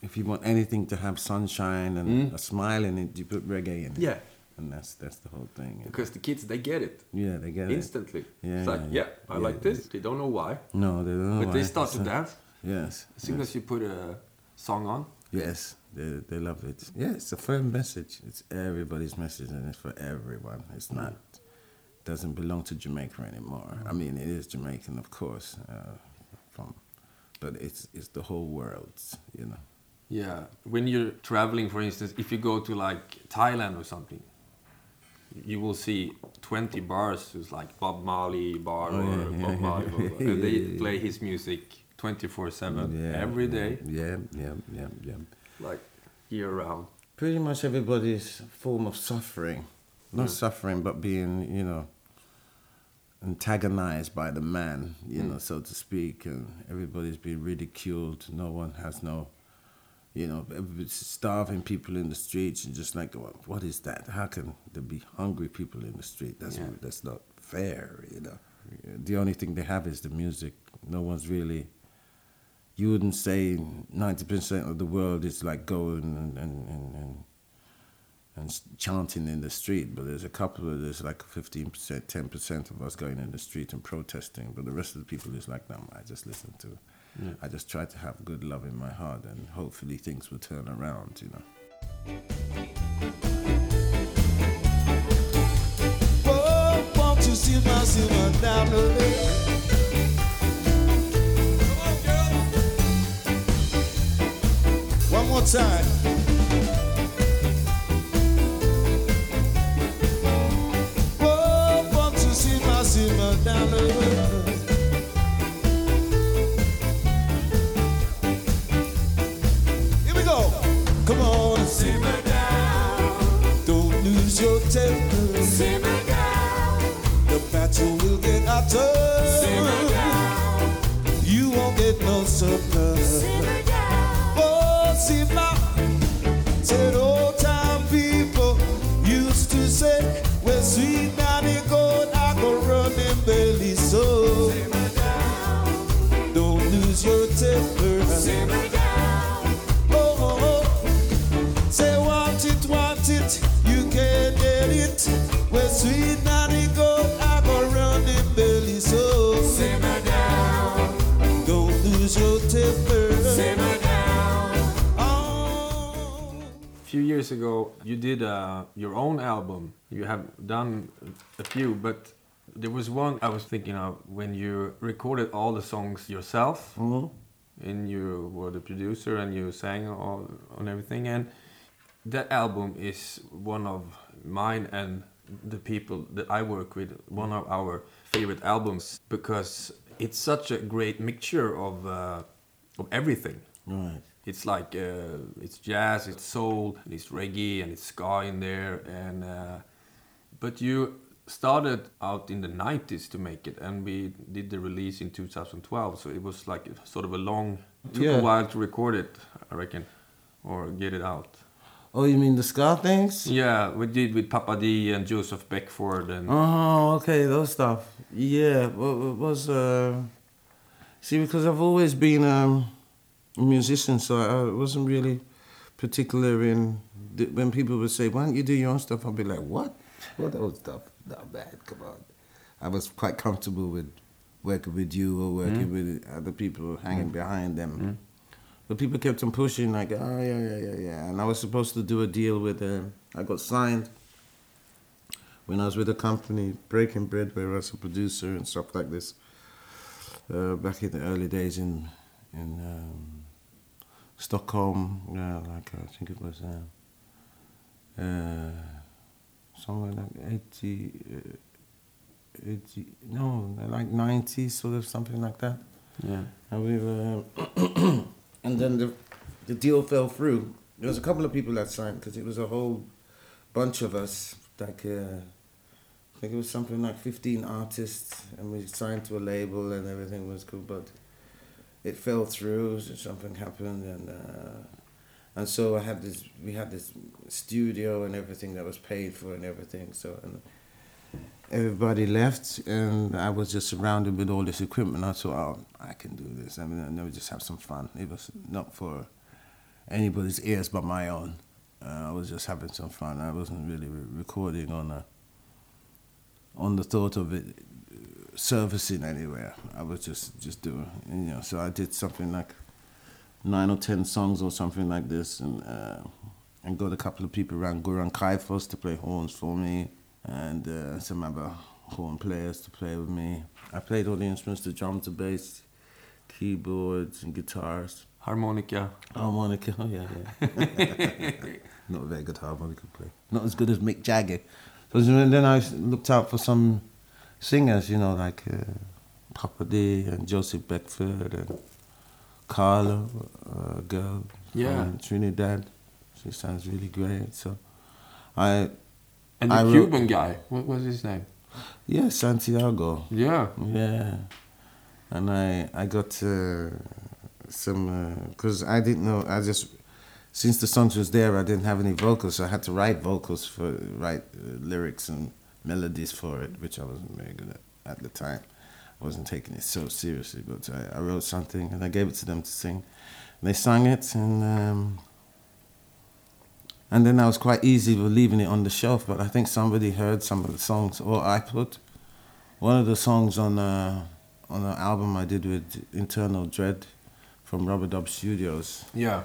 if you want anything to have sunshine and Mm. a smile in it, you put reggae in it. Yeah. and that's that's the whole thing. Because the kids, they get it yeah, they get it. instantly. Yeah, it's like, yeah, yeah. I Yeah. like this. They don't know why, No, they don't know. but they start to dance. Yes. As soon yes. as you put a song on, Yes, they they love it. Yeah, it's a firm message. It's everybody's message, and it's for everyone. It's not doesn't belong to Jamaica anymore. I mean, it is Jamaican, of course, uh, from, but it's it's the whole world. You know. yeah. When you're traveling, for instance, if you go to like Thailand or something, you will see 20 bars who's like Bob Marley bar Oh, or yeah, Bob. Marley, and they Yeah, play his music 24 7 every day, Yeah, yeah, yeah, yeah. like year round. Pretty much everybody's form of suffering, not Yeah. suffering, but being you know antagonized by the man, you Mm. know, so to speak, and everybody's being ridiculed. No one has no, you know, starving people in the streets, and just like, "What- what is that? How can there be hungry people in the street? That's Yeah. that's not fair, you know. The only thing they have is the music. No one's really. You wouldn't say ninety percent of the world is like going and and and. and and chanting in the street, but there's a couple of there's like 15%, 10% of us going in the street and protesting, but the rest of the people is like, no, I just listen to, Yeah. I just try to have good love in my heart, and hopefully things will turn around, you know. Oh, won't you see my silver down? One more time. Will get hotter. Simmer down. You won't get no supper. Years ago, you did uh, your own album. You have done a few, but there was one I was thinking of when you recorded all the songs yourself, and you were the producer and you sang all, on everything. And that album is one of mine and the people that I work with, one of our favorite albums because it's such a great mixture of uh, of everything. Right. It's like uh, it's jazz, it's soul, and it's reggae, and it's ska in there. And uh, but you started out in the 90s to make it, and we did the release in 2012. So it was like sort of a long. Took Yeah. a while to record it, I reckon, or get it out. Oh, you mean the ska things? Yeah, we did with Papa D and Joseph Beckford, and Oh, okay, those stuff. Yeah, it was uh, see because I've always been um, musician, so I wasn't really particular in th- when people would say, "Why don't you do your own stuff?" I'd be like, "What? What old stuff? Not bad. Come on." I was quite comfortable with working with you or working with other people hanging behind them. But people kept on pushing, like, oh, yeah, yeah, yeah, yeah. And I was supposed to do a deal with, uh, I got signed when I was with a company, Breaking Bread, where I was a producer and stuff like this, uh, back in the early days in in um, Stockholm, yeah, like I think it was uh, uh, somewhere like 80, uh, 80, no, like 90, sort of something like that. Yeah. And we were, and then the the deal fell through. There was a couple of people that signed because it was a whole bunch of us. Like uh, I think it was something like fifteen artists, and we signed to a label, and everything was cool. But it fell through. So something happened, and uh, and so I had this. We had this studio and everything that was paid for and everything. So and everybody left, and I was just surrounded with all this equipment. I thought, oh, I can do this. I mean, I never just have some fun. It was not for anybody's ears but my own. Uh, I was just having some fun. I wasn't really re- recording on a on the thought of it servicing anywhere. I was just just doing, you know. So I did something like nine or ten songs or something like this, and uh, and got a couple of people around Goran Kajfeš to play horns for me, and uh, some other horn players to play with me. I played all the instruments: the drums, the bass, keyboards, and guitars. Harmonica. Harmonica, oh yeah, yeah. Not a very good harmonica player. Not as good as Mick Jagger. So then I looked out for some singers, you know, like uh, Papa D and Joseph Beckford and Carla, a girl Yeah. from Trinidad. She sounds really great. So I, And the I wrote- Cuban guy. What was his name? yeah, Santiago. Yeah. Yeah, and I I got uh, some because I didn't know I just since the songs was there I didn't have any vocals so I had to write vocals for write uh, lyrics and melodies for it which I wasn't very good at at the time. I wasn't taking it so seriously, but I, I wrote something and I gave it to them to sing. They sang it and. Um, and then I was quite easy with leaving it on the shelf, but I think somebody heard some of the songs, or I put one of the songs on uh, on an album I did with Internal Dread from Rubber Dub Studios. Yeah.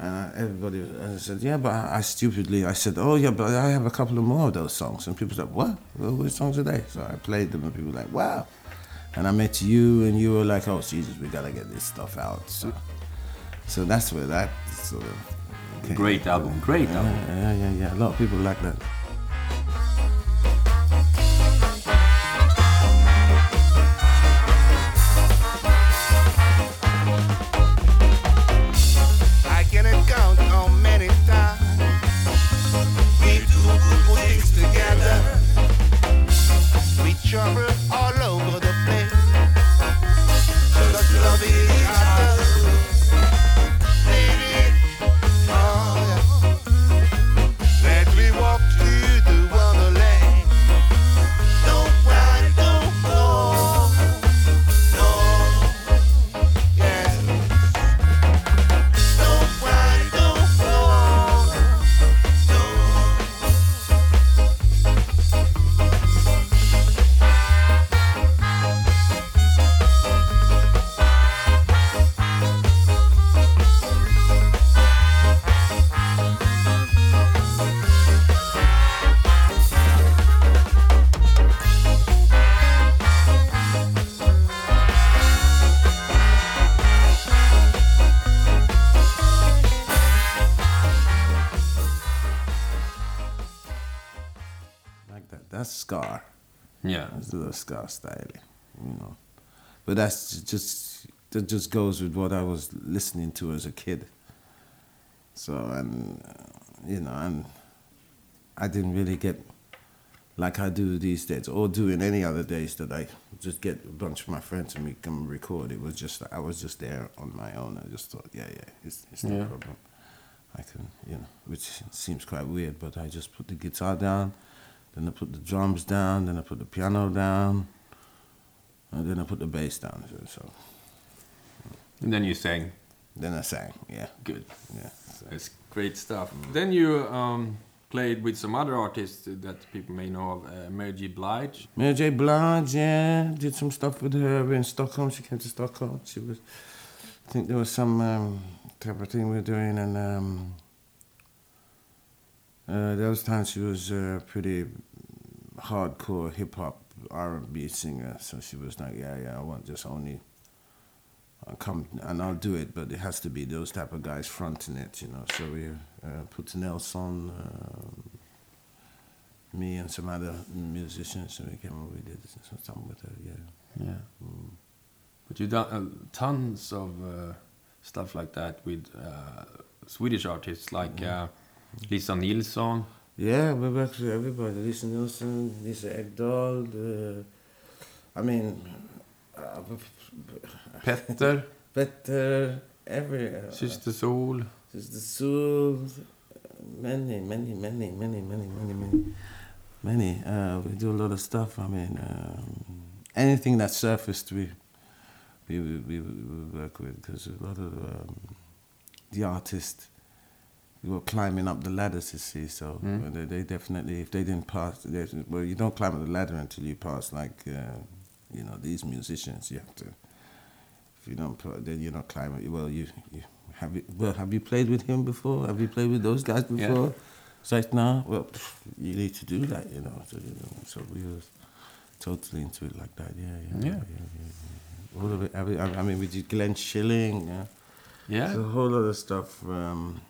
And everybody and I said, yeah, but I, I stupidly, I said, oh yeah, but I have a couple of more of those songs. And people said, what? Well, which songs are they? So I played them and people were like, wow. And I met you and you were like, oh Jesus, we gotta get this stuff out. So, so that's where that sort of came. Great album. Great Yeah, album. yeah, yeah, yeah. A lot of people like that. But that's just that just goes with what I was listening to as a kid. So and uh, you know and I didn't really get like I do these days or do in any other days that I just get a bunch of my friends and we come record. It was just I was just there on my own. I just thought, yeah, yeah, it's, it's no Yeah. problem. I can, you know, which seems quite weird, but I just put the guitar down, then I put the drums down, then I put the piano down, and then I put the bass down. So, And then you sang. then I sang, yeah, Good. yeah. So, It's great stuff. Then you um, played with some other artists that people may know of, uh, Mary J. Blige. Mary J. Blige, yeah, did some stuff with her in Stockholm. She came to Stockholm. She was, I think there was some um, type of thing we were doing, and um, uh, those times she was a pretty hardcore hip hop R and B singer. So she was like, yeah, yeah, I want just only. I'll come and I'll do it, but it has to be those type of guys fronting it, you know. So we uh, put Nelson, um, me and some other musicians, and we came over. We did something with her, yeah. Yeah. But you've done uh, tons of uh, stuff like that with uh, Swedish artists like uh, Lisa Nilsson. Yeah, we worked with everybody. Lisa Nilsson, Lisa Ekdahl. Uh, I mean, uh, Petter, Petter, every. Uh, Syster Sol. Sister Soul. Many, many, many, many, many, many, many, many. Uh, we do a lot of stuff. I mean, um, anything that surfaced, we we we, we, we work with because a lot of um, the artists we were climbing up the ladders, you see. So Mm. they, they definitely, if they didn't pass, they, well, you don't climb up the ladder until you pass. Like uh, you know, these musicians, you have to. If you don't, then you're not climbing. Well, you, you have you, well, have you played with him before? Have you played with those guys Yeah. before? It's like, no, well, pff, you need to do that, you know. So, you know, so we was totally into it like that. Yeah, yeah, Yeah. yeah, yeah. yeah. All of it. I mean, I mean, we did Glenn Schilling. Yeah. Yeah. There's a whole lot of stuff. Um,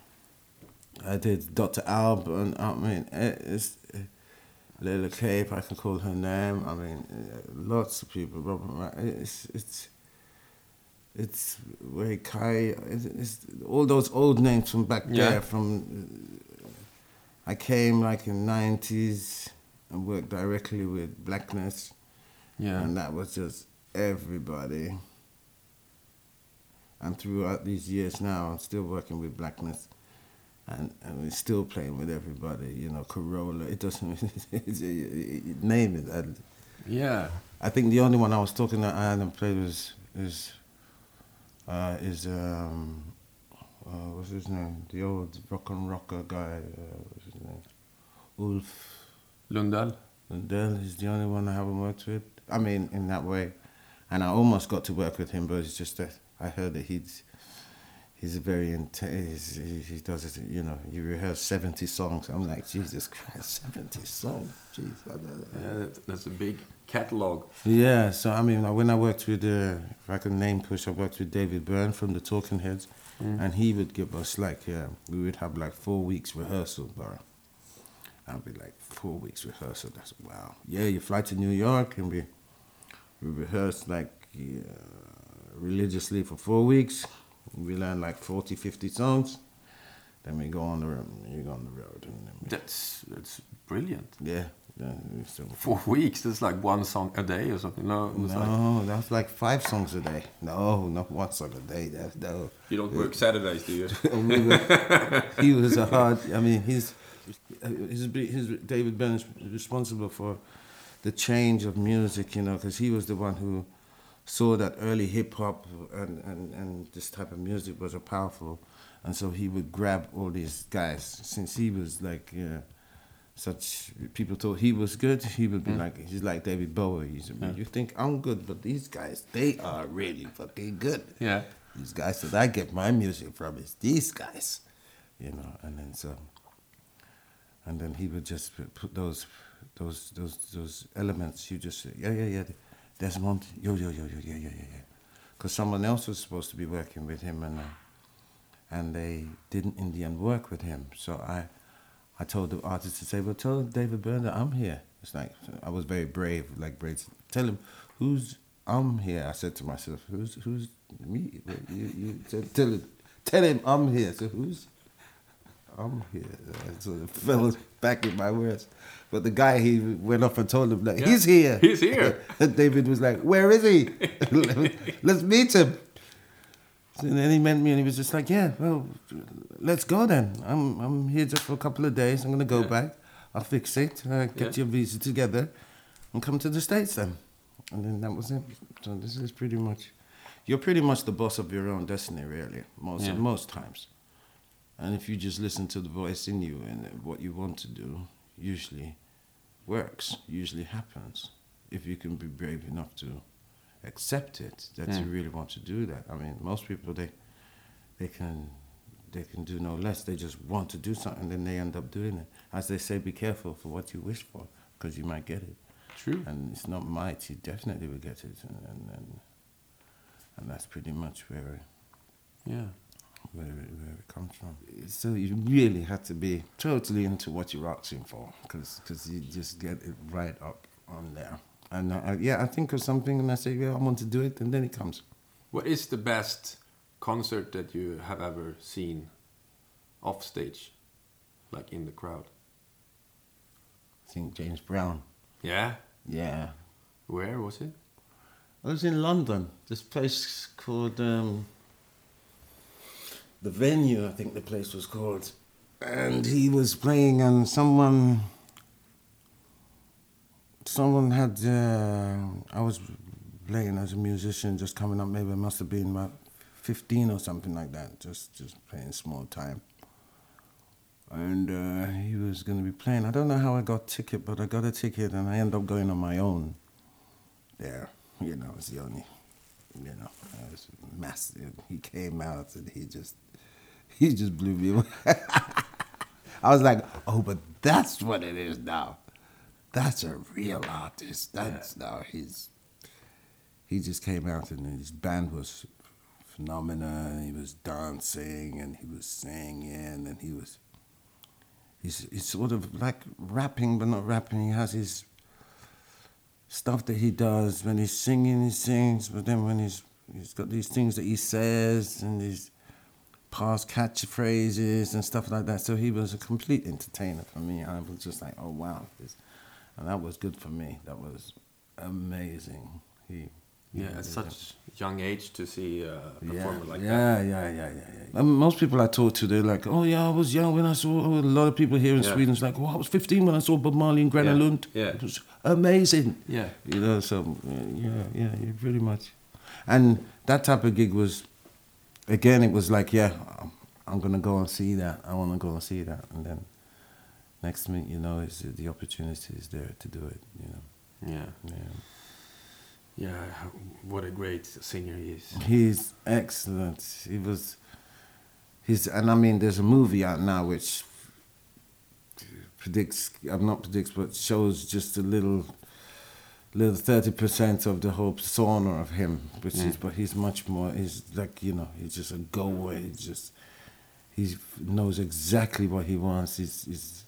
I did Dr. Alb, and I mean, it's uh, Cape. I can call her name. I mean, uh, lots of people. Robert, it's it's it's Ray Kai. It's, it's all those old names from back Yeah. there. From uh, I came like in '90s and worked directly with Blackness, Yeah. and that was just everybody. And throughout these years now, I'm still working with Blackness, and, and we're still playing with everybody. You know, Corolla. It doesn't name it. I, Yeah. I think the only one I was talking that I hadn't played was is uh, is um, uh, what's his name? The old rock and rocker guy. Uh, what's his name? Ulf. Lundell. Lundell is the only one I haven't worked with. I mean, in that way, and I almost got to work with him, but it's just that I heard that he's he's a very intense. He, he does it. You know, you rehearse seventy songs. I'm like, Jesus Christ, seventy songs. Jeez. I don't know. Yeah, that's a big catalog. Yeah, so I mean, when I worked with, uh, if I can name push, I worked with David Byrne from the Talking Heads, and he would give us like, yeah, we would have like four weeks rehearsal, bro. I'd be like four weeks rehearsal. That's wow. Yeah, you fly to New York and we we rehearse like yeah, religiously for four weeks. We learn like 40, 50 songs. Then we go on the road. You go on the road, and then we, That's that's brilliant. yeah, yeah. So Four weeks. That's like one song a day or something. No, it was like No, that's like five songs a day. No, not one song a day. That's no. you don't work Saturdays, do you? We were- he was a hard. I mean, he's his, his David Byrne is responsible for the change of music, you know, because he was the one who saw that early hip hop and, and, and this type of music was a powerful, and so he would grab all these guys since he was like. Uh, such people thought he was good. He would be like he's like David Bowie. He's, You think I'm good, but these guys they are really fucking good. Yeah. These guys that I get my music from is these guys, you know. And then so, and then he would just put- put those, those, those, those elements. You just say, yeah, yeah, yeah. Desmond, yo, yo, yo, yo, yeah, yeah, yeah, yeah. Because someone else was supposed to be working with him, and uh, and they didn't in the end work with him. So I, I told the artist to say, well, tell David Byrne that I'm here. It's like I was very brave, like brave. Tell him who's I'm here. I said to myself, who's who's me? You, you tell, tell him, tell him I'm here. So who's I'm here. So the fellas back in my words. But the guy he went off and told him that Yeah. he's here. He's here. and David was like, Where is he? Let's meet him. And then he met me and he was just like, Yeah, well, let's go then. I'm I'm here just for a couple of days. I'm gonna go back. I'll fix it, uh, get Yeah. your visa together and come to the States then. And then that was it. So this is pretty much you're pretty much the boss of your own destiny, really, most Yeah. most times. And if you just listen to the voice in you and what you want to do, usually works, usually happens. If you can be brave enough to accept it, that you Mm. really want to do that. I mean, most people they they can they can do no less. They just want to do something, then they end up doing it. As they say, be careful for what you wish for, because you might get it. True. And it's not might, you definitely will get it, and and and, and that's pretty much where Yeah. Where it, where it comes from. So you really have to be totally into what you're asking for, because you just get it right up on there. And I, yeah, I think of something and I say, yeah, I want to do it, and then it comes. What is the best concert that you have ever seen off stage, like in the crowd? I think James Brown. Yeah. Yeah. Where was it? I was in London. This place called um, the venue. I think the place was called, and he was playing, and someone, someone had. Uh, I was playing as a musician, just coming up. Maybe I must have been about fifteen or something like that. Just just playing small time. And uh, he was going to be playing. I don't know how I got ticket, but I got a ticket, and I ended up going on my own there. You know, it's the only, you know, massive. He came out and he just, he just blew me away. I was like, oh, but that's what it is now. That's a real artist. That's now he's, he just came out and his band was phenomenal. He was dancing and he was singing and he was, he's, he's sort of like rapping, but not rapping. He has his stuff that he does when he's singing, he sings, but then when he's he's got these things that he says and these past catchphrases and stuff like that. So he was a complete entertainer for me. I was just like, oh wow, this, and that was good for me. That was amazing. He. Yeah, at such young age to see uh, a Yeah, performer like yeah, that. yeah, yeah, yeah, yeah. And most people I talk to, they're like, "Oh yeah, I was young when I saw." Oh, a lot of people here in Yeah. Sweden is like, "Oh, I was 15 when I saw Bob Marley in Gröna Yeah, Lund. yeah. It was amazing." Yeah. You know, so yeah, yeah, yeah, pretty much. And that type of gig was, again, it was like, yeah, I'm- gonna go and see that. I want to go and see that, and then next minute, you know, is the opportunity is there to do it. You know, Yeah. yeah. Yeah. What a great singer he is. He's excellent. He was. He's and I mean, there's a movie out now which predicts, I'm not predicts, but shows just a little, little thirty percent of the whole persona of him. Which is, but he's much more. He's like you know, he's just a goer. He just, he knows exactly what he wants. He's, he's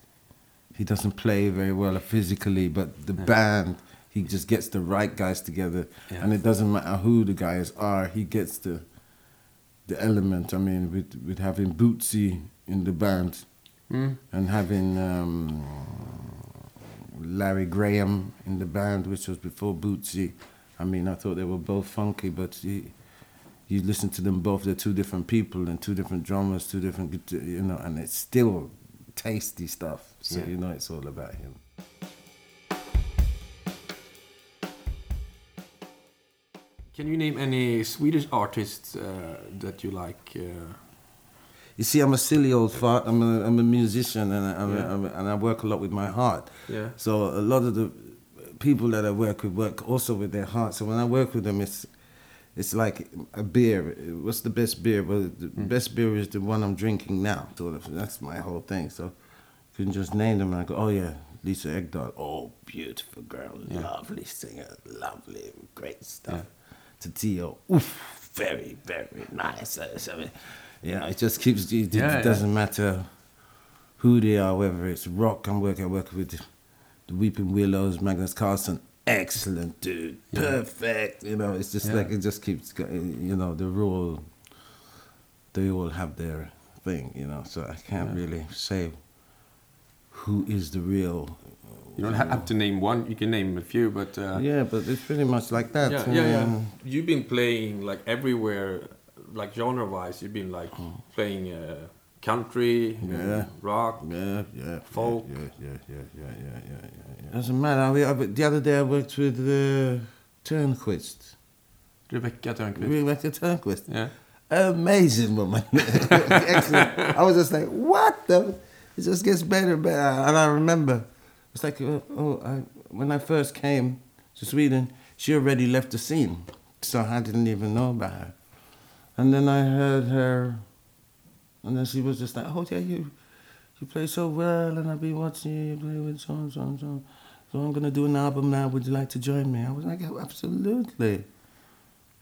he doesn't play very well physically, but the band, he just gets the right guys together, Yeah. and it doesn't matter who the guys are. He gets the the element. I mean, with with having Bootsy in the band, Mm. and having um, Larry Graham in the band, which was before Bootsy. I mean, I thought they were both funky, but you, you listen to them both. They're two different people and two different drummers, two different, you know, and it's still tasty stuff. So Yeah. you know, it's all about him. Can you name any Swedish artists uh, that you like? Uh, You see, I'm a silly old fart. I'm a, I'm a musician, and I, I'm Yeah. a, I'm a, and I work a lot with my heart. Yeah. So a lot of the people that I work with work also with their heart. So when I work with them, it's it's like a beer. What's the best beer? Well, the Hmm. best beer is the one I'm drinking now. Sort of. That's my whole thing. So you can just name them, and I go, oh yeah, Lisa Ekdahl. Oh, beautiful girl, Yeah. lovely singer, lovely, great stuff. Yeah. Titiyo, oof, very, very nice. Uh, so, yeah, it just keeps. It, Yeah, it doesn't matter who they are, whether it's rock. I'm working. I work with the Weeping Willows, Magnus Carlson. Excellent dude, perfect. You know, it's just Yeah. like it just keeps. You know, the rule. They all have their thing. You know, so I can't Yeah. really say who is the real. you don't have to name one. You can name a few, but uh, Yeah, but it's pretty much like that. yeah, yeah, yeah. You've been playing like everywhere, like genre-wise. You've been like playing uh, country. Yeah. rock. Yeah, yeah, Folk. Yeah, yeah, yeah, yeah, yeah, yeah, yeah. Doesn't matter. I, I, the other day I worked with uh, Turnquist. Rebecca Törnqvist. Rebecca Turnquist. Yeah. Amazing woman. Excellent. I was just like, what the? It just gets better and better. And I remember, it's like, oh, oh I, when I first came to Sweden, she already left the scene. So I didn't even know about her. And then I heard her, and then she was just like, oh, yeah, you, you play so well, and I've been watching you play with so and so and so. So I'm to do an album now. Would you like to join me? I was like, oh, absolutely.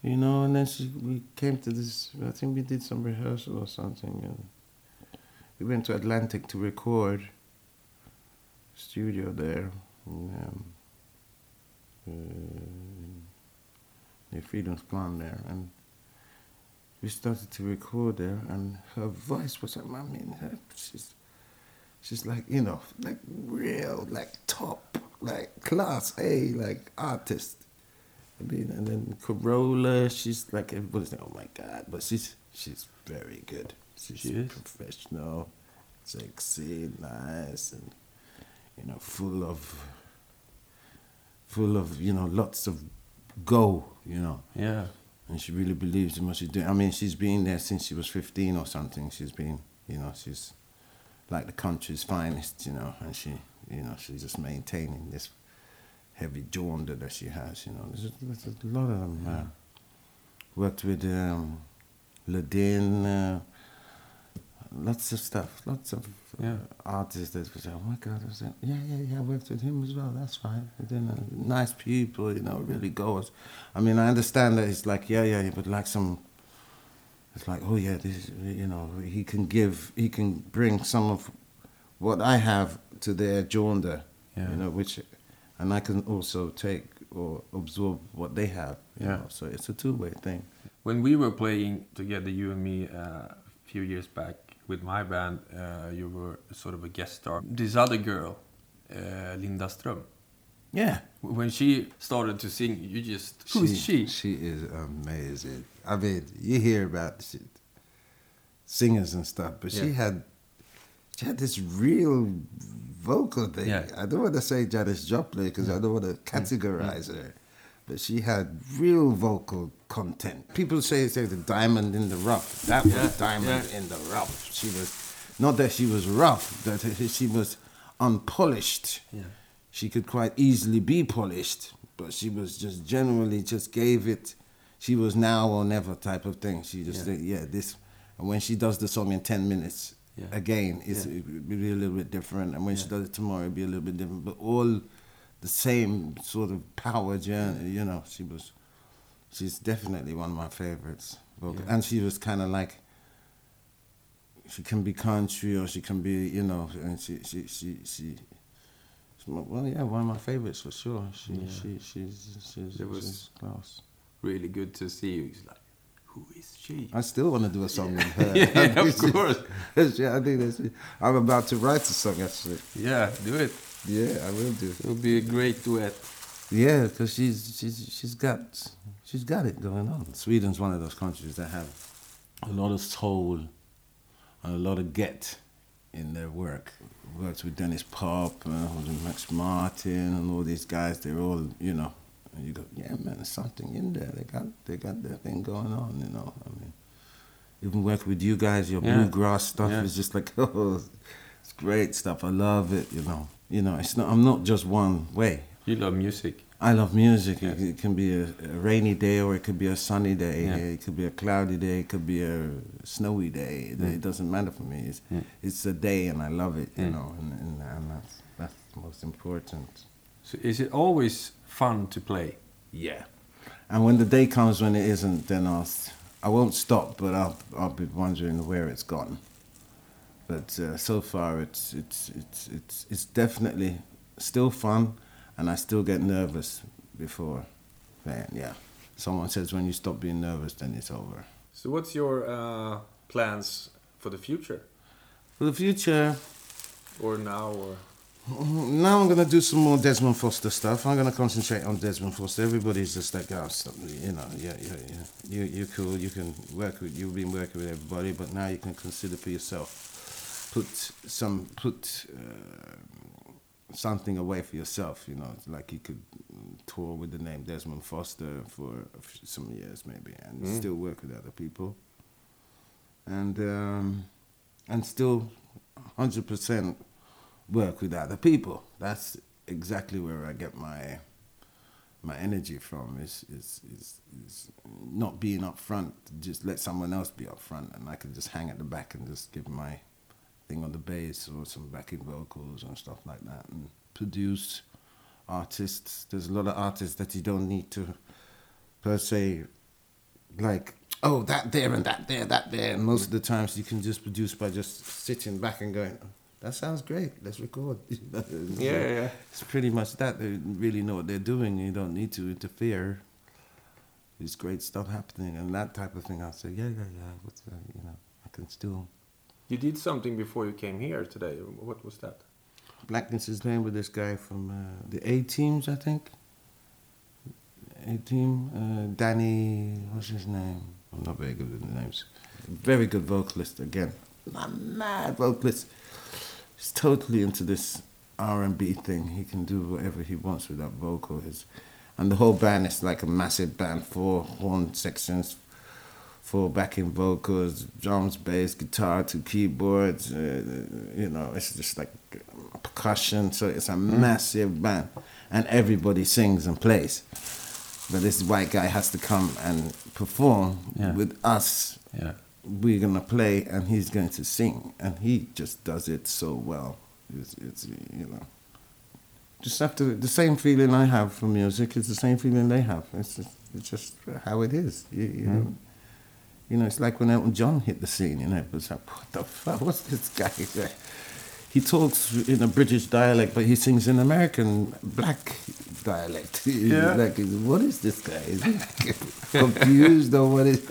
You know, and then she, we came to this, I think we did some rehearsal or something. And we went to Atlantis to record, studio there. And, um, uh, near Fridhemsplan there, and we started to record her, and her voice was, like, I mean, her, she's, she's like, you know, like real, like top, like class A, like artist. I mean, and then Corolla, she's like everybody's like, oh my god, but she's she's very good. She's She professional, sexy, nice, and you know, full of full of you know lots of go, you know. Yeah. And she really believes in what she's doing. I mean, she's been there since she was 15 or something. She's been, you know, she's like the country's finest, you know, and she, you know, she's just maintaining this heavy jaundice that she has, you know. There's a, there's a lot of them. Uh, worked with um, Ladin, uh, lots of stuff, lots of Yeah. artists that was, oh my God, I like, yeah, yeah, yeah, I worked with him as well, that's fine. And then, uh, nice people, you know, really goes. I mean, I understand that it's like, yeah, yeah, but like some, it's like, oh yeah, this, is- you know, he can give, he can bring some of what I have to their Jonda, Yeah. you know, which, and I can also take or absorb what they have, you Yeah. know, so it's a two-way thing. When we were playing together, you and me, uh, a few years back with my band, uh, you were sort of a guest star. This other girl, uh, Linda Ström, Yeah. when she started to sing, you just who is she? She is amazing. I mean, you hear about she, singers and stuff, but she had she had this real vocal thing. Yeah. I don't want to say Janis Joplin because I don't want to Mm. categorize her, but she had real vocal content. People say say the diamond in the rough. That Yeah, was diamond yeah. in the rough. She was not that she was rough, that she was unpolished Yeah. she could quite easily be polished, but she was just generally just gave it. She was now or never type of thing. She just Yeah. said, yeah, this. And when she does the song in ten minutes, again, it's Yeah. it will be a little bit different. And when she does it tomorrow, it'll be a little bit different. But all the same sort of power journey. You know, she was. She's definitely one of my favorites. vocal- Yeah. And she was kind of like she can be country or she can be, you know, and she she she she. Well, yeah, one of my favorites for sure. She Yeah. she she's she's, There was- she's class. Really good to see you. It's like, who is she? I still want to do a song with her. Yeah, of course. yeah, I think that's. I'm about to write a song actually. Yeah, do it. Yeah, I will do. It'll be a great duet. Yeah, because she's she's she's got she's got it going on. Sweden's one of those countries that have a lot of soul and a lot of get in their work. Works with Denniz Pop, uh, with Max Martin, and all these guys. They're all you know. And you go, yeah, man, there's something in there. They got they got their thing going on. You know, I mean, even work with you guys, your Yeah. bluegrass stuff Yeah. is just like, oh, it's great stuff. I love it. You know, you know, it's not. I'm not just one way. You love music. I love music. Yeah. It, it can be a, rainy day or it could be a sunny day. Yeah. It could be a cloudy day. It could be a snowy day. It, Yeah. it doesn't matter for me. It's, Yeah. it's a day and I love it, you know, and, and, and that's, that's the most important. So is it always fun to play? Yeah. And when the day comes when it isn't, then I'll, I won't stop, but I'll, I'll be wondering where it's gone. But uh, so far, it's, it's, it's, it's, it's definitely still fun, and I still get nervous before playing, yeah. Someone says when you stop being nervous, then it's over. So what's your uh, plans for the future? For the future, Or now or now I'm gonna do some more Desmond Foster stuff. I'm gonna concentrate on Desmond Foster. Everybody's just like, oh, you know, yeah, yeah, yeah. You, you're cool. You can work with. You've been working with everybody, but now you can consider for yourself. Put some, put uh, something away for yourself. You know, like you could tour with the name Desmond Foster for some years maybe, and Mm. still work with other people. And um, and still, hundred percent work with other people. That's exactly where I get my my energy from. Is is is, is not being up front. Just let someone else be up front, and I can just hang at the back and just give my thing on the bass or some backing vocals and stuff like that, and produce artists. There's a lot of artists that you don't need to per se like oh that there and that there that there and most of the times you can just produce by just sitting back and going that sounds great. Let's record. Yeah, yeah. It's pretty much that. They really know what they're doing. You don't need to interfere. There's great stuff happening and that type of thing. I'll say, yeah, yeah, yeah. What's that? You know, I can still. You did something before you came here today. What was that? Blackness is playing with this guy from uh, the A-Teens, I think. A team, uh, Danny, what's his name? I'm not very good with the names. Very good vocalist again. Mad vocalist. He's totally into this R&B thing. He can do whatever he wants with that vocal. His, and the whole band is like a massive band, four horn sections, four backing vocals, drums, bass, guitar, two keyboards. Uh, you know, it's just like percussion. So it's a massive band, and everybody sings and plays. But this white guy has to come and perform Yeah. with us. Yeah. We're gonna play, and he's going to sing, and he just does it so well. It's, it's you know, just to the same feeling I have for music is the same feeling they have. It's just, it's just how it is. You, you know, you know, it's like when Elton John hit the scene. You know, it was like, what the fuck? What's this guy? He talks in a British dialect, but he sings in American black dialect. Yeah. like, what is this guy? Is he confused or what is?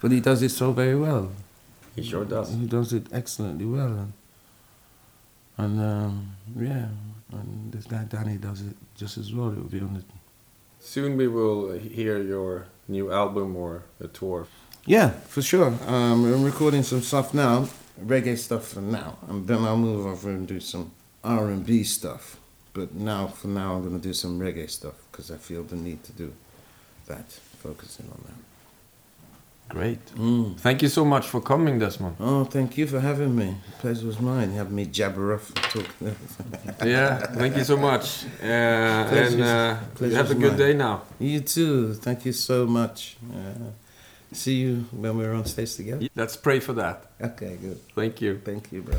but he does it so very well. He sure does. He does it excellently well, and, and um, yeah, and this guy Danny does it just as well. It will be on the Soon we will hear your new album or a tour. Yeah, for sure. Um, I'm recording some stuff now, reggae stuff for now, and then I'll move over and do some R and B stuff. But now, for now, I'm going to do some reggae stuff because I feel the need to do that, focusing on that. Great. Thank you so much for coming, Desmond. Oh, thank you for having me. The pleasure was mine. Having me jabber off and talk. yeah, thank you so much. Uh, and uh, have a good mine. day now. you too. Thank you so much. Uh, see you when we're on stage together. Let's pray for that. Okay, good. Thank you. Thank you, bro.